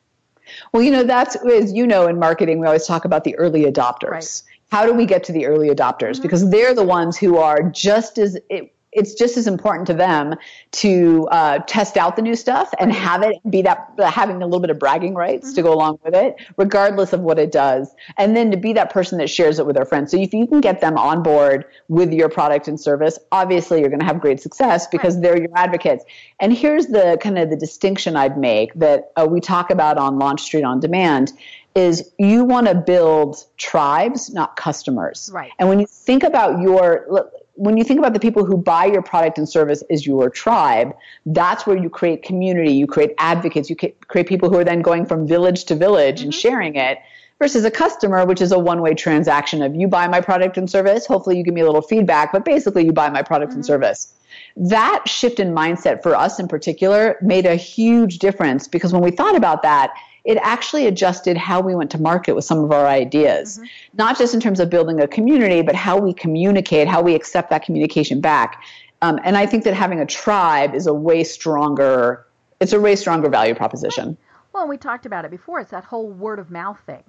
Well, you know, that's as you know in marketing, we always talk about the early adopters. Right how do we get to the early adopters? Mm-hmm. Because they're the ones who are just as it, it's just as important to them to uh, test out the new stuff and have it be that having a little bit of bragging rights mm-hmm. to go along with it, regardless of what it does, and then to be that person that shares it with their friends. So if you can get them on board with your product and service, obviously you're going to have great success because right. they're your advocates. And here's the kind of the distinction I'd make that uh, we talk about on LaunchStreet on Demand is you want to build tribes, not customers. Right. And when you think about your when you think about the people who buy your product and service as your tribe, that's where you create community, you create advocates, you create people who are then going from village to village mm-hmm. and sharing it versus a customer, which is a one way transaction of you buy my product and service, hopefully you give me a little feedback, but basically you buy my product mm-hmm. and service. That shift in mindset for us in particular made a huge difference because when we thought about that, it actually adjusted how we went to market with some of our ideas, mm-hmm. not just in terms of building a community, but how we communicate, how we accept that communication back. Um, and I think that having a tribe is a way stronger, it's a way stronger value proposition. Well, we talked about it before. It's that whole word of mouth thing.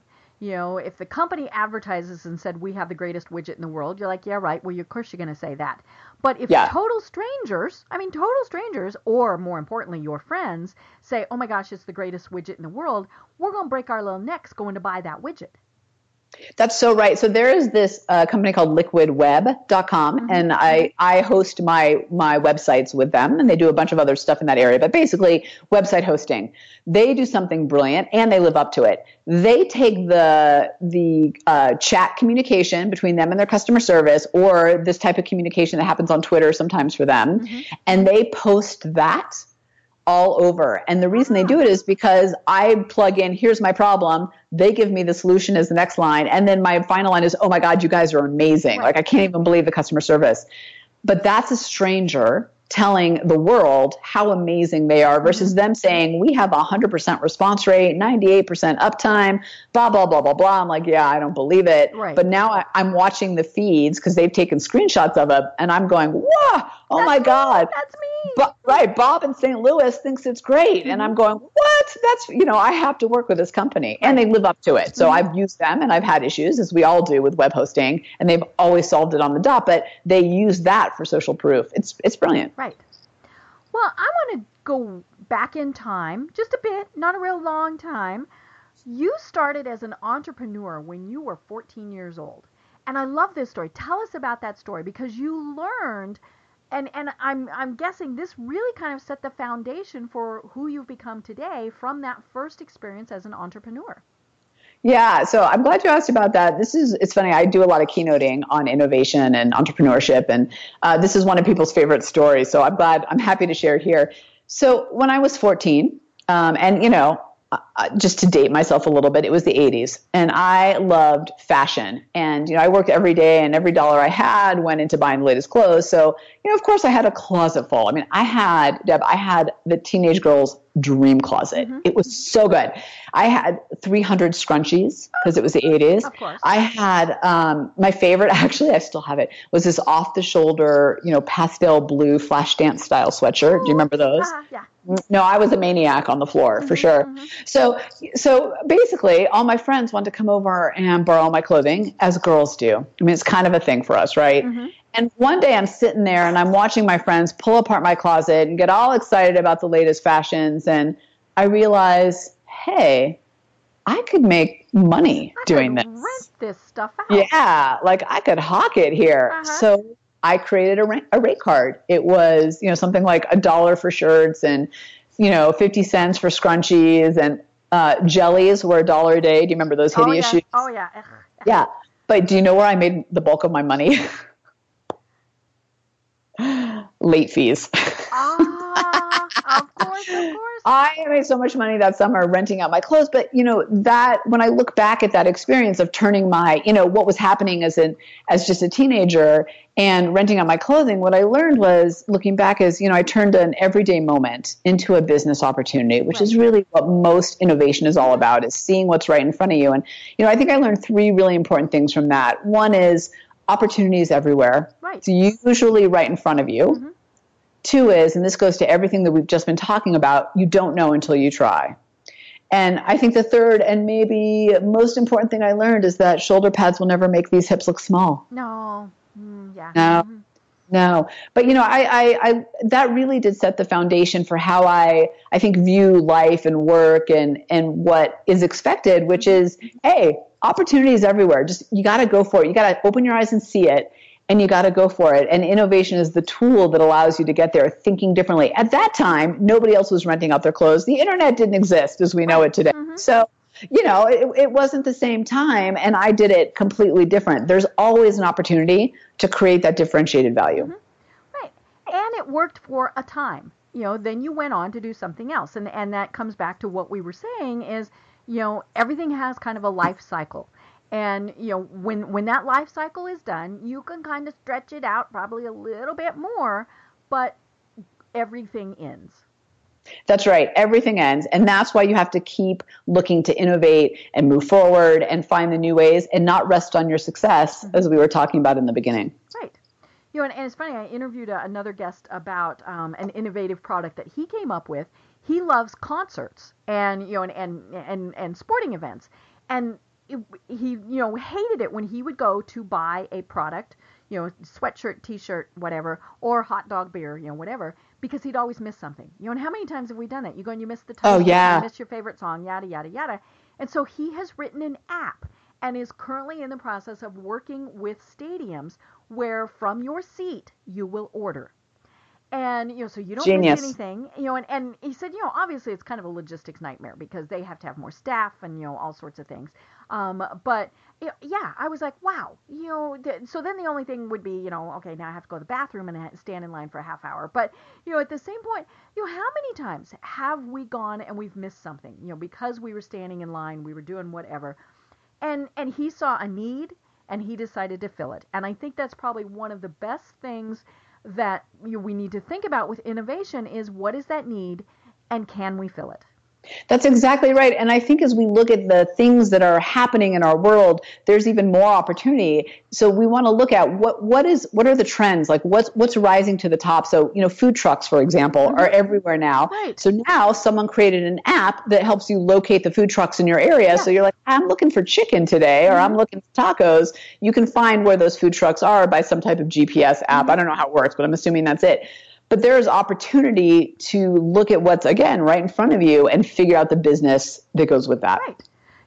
You know, if the company advertises and said we have the greatest widget in the world, you're like, yeah, right. Well, of course you're going to say that. But if yeah. total strangers, I mean, total strangers, or more importantly, your friends, say, oh my gosh, it's the greatest widget in the world, we're going to break our little necks going to buy that widget. That's so right. So there is this uh, company called liquidweb.com mm-hmm. and I, I host my, my websites with them and they do a bunch of other stuff in that area, but basically website hosting. They do something brilliant and they live up to it. They take the, the uh, chat communication between them and their customer service or this type of communication that happens on Twitter sometimes for them mm-hmm. and they post that all over. And the reason they do it is because I plug in, here's my problem. They give me the solution as the next line. And then my final line is, oh my God, you guys are amazing. Like, I can't even believe the customer service. But that's a stranger telling the world how amazing they are versus mm-hmm. them saying we have a 100% response rate 98% uptime blah blah blah blah blah i'm like yeah i don't believe it right. but now I, am watching the feeds because they've taken screenshots of it and i'm going whoa oh that's my me. god that's me but, right bob in st louis thinks it's great mm-hmm. and i'm mm-hmm. going what that's you know i have to work with this company and they live up to it so mm-hmm. i've used them and i've had issues as we all do with web hosting and they've always solved it on the dot but they use that for social proof it's it's brilliant right well, I want to go back in time just a bit, not a real long time. You started as an entrepreneur when you were 14 years old. And I love this story. Tell us about that story because you learned and and I'm I'm guessing this really kind of set the foundation for who you've become today from that first experience as an entrepreneur. Yeah, so I'm glad you asked about that. This is it's funny. I do a lot of keynoting on innovation and entrepreneurship, and uh, this is one of people's favorite stories. So I'm glad I'm happy to share it here. So when I was 14, um, and you know, uh, just to date myself a little bit, it was the 80s, and I loved fashion. And you know, I worked every day, and every dollar I had went into buying the latest clothes. So you know, of course, I had a closet full. I mean, I had Deb, I had the teenage girls' dream closet. Mm-hmm. It was so good. I had 300 scrunchies because it was the 80s. Of course. I had um, my favorite, (laughs) actually, I still have it, was this off the shoulder, you know, pastel blue Flashdance style sweatshirt. Do you remember those? Uh, yeah. No, I was a maniac on the floor for sure. Mm-hmm. So, so basically, all my friends wanted to come over and borrow my clothing, as girls do. I mean, it's kind of a thing for us, right? Mm-hmm. And one day I'm sitting there and I'm watching my friends pull apart my closet and get all excited about the latest fashions, and I realize, hey, I could make money I doing this. Rent this stuff out. Yeah, like I could hawk it here. Uh-huh. So I created a rate, a rate card. It was, you know, something like a dollar for shirts and, you know, 50 cents for scrunchies and uh, jellies were a dollar a day. Do you remember those oh, hideous oh, yeah. shoes? Oh, yeah. yeah. But do you know where I made the bulk of my money? (laughs) Late fees. Ah, (laughs) of course, of course. I made so much money that summer renting out my clothes, but you know that when I look back at that experience of turning my, you know, what was happening as an as just a teenager and renting out my clothing, what I learned was looking back is, you know, I turned an everyday moment into a business opportunity, which right. is really what most innovation is all about, is seeing what's right in front of you. And you know, I think I learned three really important things from that. One is opportunities everywhere. Right. It's usually right in front of you. Mm-hmm. Two is, and this goes to everything that we've just been talking about, you don't know until you try. And I think the third and maybe most important thing I learned is that shoulder pads will never make these hips look small. No. Mm, yeah. No. Mm-hmm. No, but you know, I, I, I, that really did set the foundation for how I, I think view life and work and, and what is expected, which is, hey, opportunities everywhere. Just, you got to go for it. You got to open your eyes and see it and you got to go for it. And innovation is the tool that allows you to get there thinking differently. At that time, nobody else was renting out their clothes. The internet didn't exist as we know it today. Mm-hmm. So, you know, it, it, wasn't the same time, and I did it completely different. There's always an opportunity to create that differentiated value. Mm-hmm. Right. And it worked for a time. You know, then you went on to do something else. And, and that comes back to what we were saying is, you know, everything has kind of a life cycle. And you know, when when that life cycle is done, you can kind of stretch it out probably a little bit more, but everything ends. That's right. Everything ends. And that's why you have to keep looking to innovate and move forward and find the new ways and not rest on your success, mm-hmm. as we were talking about in the beginning. Right. You know, and, and it's funny, I interviewed a, another guest about um, an innovative product that he came up with. He loves concerts and, you know, and, and, and, and sporting events. And he you know hated it when he would go to buy a product you know sweatshirt t-shirt whatever or hot dog beer you know whatever because he'd always miss something. You know and how many times have we done that? You go and you miss the oh, title oh yeah. you miss your favorite song yada yada yada. And so he has written an app and is currently in the process of working with stadiums where from your seat you will order and you know so you don't Genius. miss anything you know and, and he said you know obviously it's kind of a logistics nightmare because they have to have more staff and you know all sorts of things um, but yeah, I was like, wow, you know. Th- so then the only thing would be, you know, okay, now I have to go to the bathroom and stand in line for a half hour. But you know, at the same point, you know, how many times have we gone and we've missed something? You know, because we were standing in line, we were doing whatever, and and he saw a need and he decided to fill it. And I think that's probably one of the best things that we need to think about with innovation is what is that need and can we fill it? That's exactly right. And I think as we look at the things that are happening in our world, there's even more opportunity. So we want to look at what what is what are the trends? Like what's what's rising to the top? So, you know, food trucks, for example, mm-hmm. are everywhere now. Right. So now someone created an app that helps you locate the food trucks in your area. Yeah. So you're like, I'm looking for chicken today or mm-hmm. I'm looking for tacos. You can find where those food trucks are by some type of GPS app. Mm-hmm. I don't know how it works, but I'm assuming that's it but there is opportunity to look at what's again right in front of you and figure out the business that goes with that right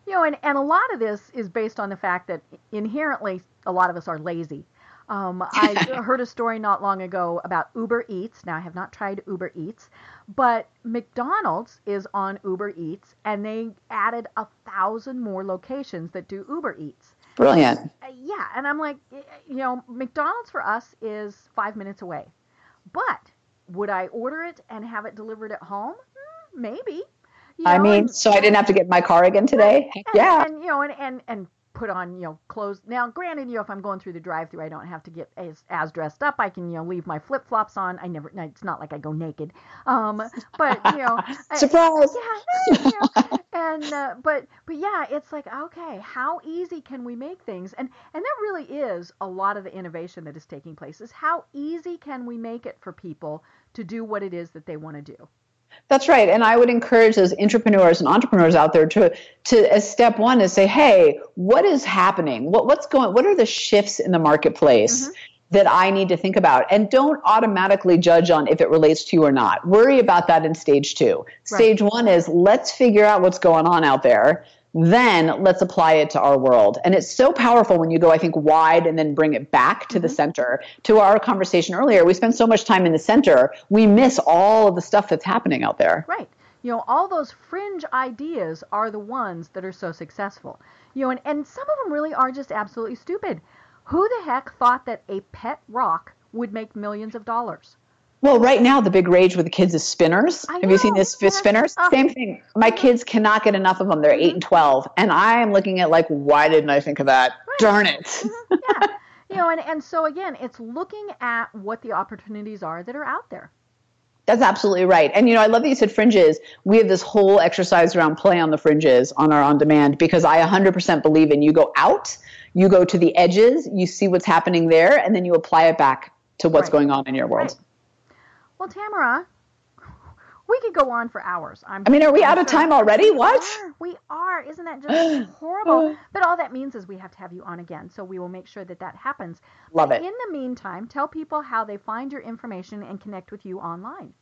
you know and, and a lot of this is based on the fact that inherently a lot of us are lazy um, (laughs) I heard a story not long ago about Uber Eats. Now, I have not tried Uber Eats, but McDonald's is on Uber Eats, and they added a thousand more locations that do Uber Eats. Brilliant. Uh, yeah, and I'm like, you know, McDonald's for us is five minutes away. But would I order it and have it delivered at home? Hmm, maybe. You know, I mean, and, so I didn't have to get my car again today. And, yeah. And you know, and and and put on, you know, clothes. Now, granted, you know, if I'm going through the drive-through, I don't have to get as, as dressed up. I can, you know, leave my flip-flops on. I never. It's not like I go naked. Um, but you know, (laughs) surprise. I, yeah. (laughs) You know, and uh, but but yeah, it's like okay, how easy can we make things? And and that really is a lot of the innovation that is taking place. Is how easy can we make it for people to do what it is that they want to do? That's right. And I would encourage those entrepreneurs and intrapreneurs out there to, to as step one is say, hey, what is happening? What, what's going, what are the shifts in the marketplace? Mm-hmm. That I need to think about. And don't automatically judge on if it relates to you or not. Worry about that in stage two. Right. Stage one is let's figure out what's going on out there then let's apply it to our world. And it's so powerful when you go, I think, wide and then bring it back to mm-hmm. the center. To our conversation earlier, we spend so much time in the center, we miss all of the stuff that's happening out there. Right. You know, all those fringe ideas are the ones that are so successful. You know, and, and some of them really are just absolutely stupid. Who the heck thought that a pet rock would make millions of dollars? Well, right now the big rage with the kids is spinners. Have you seen this yes. spinners? Oh. Same thing. My kids cannot get enough of them. They're eight and twelve, and I am looking at like, why didn't I think of that? Right. Darn it. Mm-hmm. Yeah. you know, and and so again, it's looking at what the opportunities are that are out there. That's absolutely right. And you know, I love that you said fringes. We have this whole exercise around play on the fringes on our on demand because I 100% believe in you go out, you go to the edges, you see what's happening there, and then you apply it back to what's right. going on in your world. Right. Well, Tamara, we could go on for hours. I'm i mean, are we out of time already? We what? Are. We are. Isn't that just (gasps) horrible? But all that means is we have to have you on again. So we will make sure that that happens. Love but it. In the meantime, tell people how they find your information and connect with you online.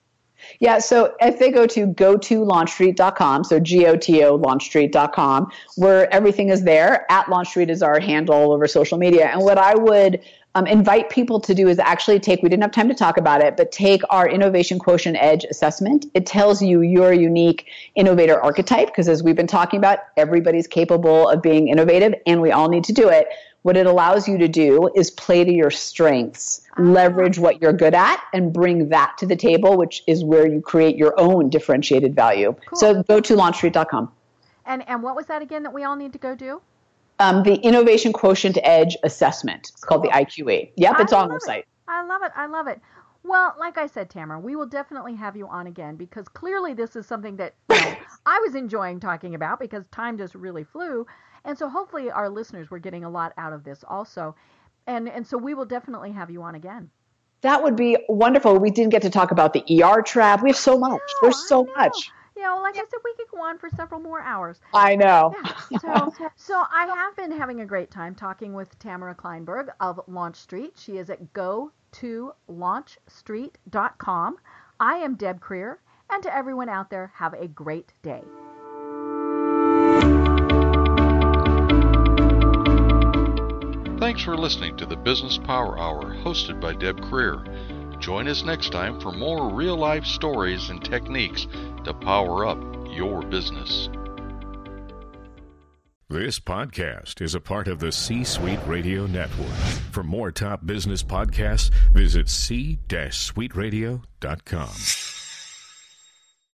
Yeah, so if they go to go to launchstreet.com, so G O T O launchstreet.com, where everything is there, at Launch is our handle over social media. And what I would um, invite people to do is actually take, we didn't have time to talk about it, but take our Innovation Quotient Edge assessment. It tells you your unique innovator archetype, because as we've been talking about, everybody's capable of being innovative and we all need to do it. What it allows you to do is play to your strengths, leverage what you're good at, and bring that to the table, which is where you create your own differentiated value. Cool. So go to launchstreet.com. And, and what was that again that we all need to go do? Um, the Innovation Quotient Edge Assessment. It's called the IQE. Yep, it's on our site. I love it. I love it. Well, like I said, Tamara, we will definitely have you on again because clearly this is something that you know, (laughs) I was enjoying talking about because time just really flew. And so hopefully our listeners were getting a lot out of this also. And, and so we will definitely have you on again. That would be wonderful. We didn't get to talk about the ER trap. We have so much. Know, There's so much you know, like I said, we could go on for several more hours. I know. Yeah. (laughs) So, so I have been having a great time talking with Tamara Kleinberg of LaunchStreet. She is at go to launchstreet.com. I am Deb Krier, and to everyone out there, have a great day. Thanks for listening to the Business Power Hour hosted by Deb Krier. Join us next time for more real life stories and techniques to power up your business. This podcast is a part of the C Suite Radio Network. For more top business podcasts, visit c-suiteradio.com.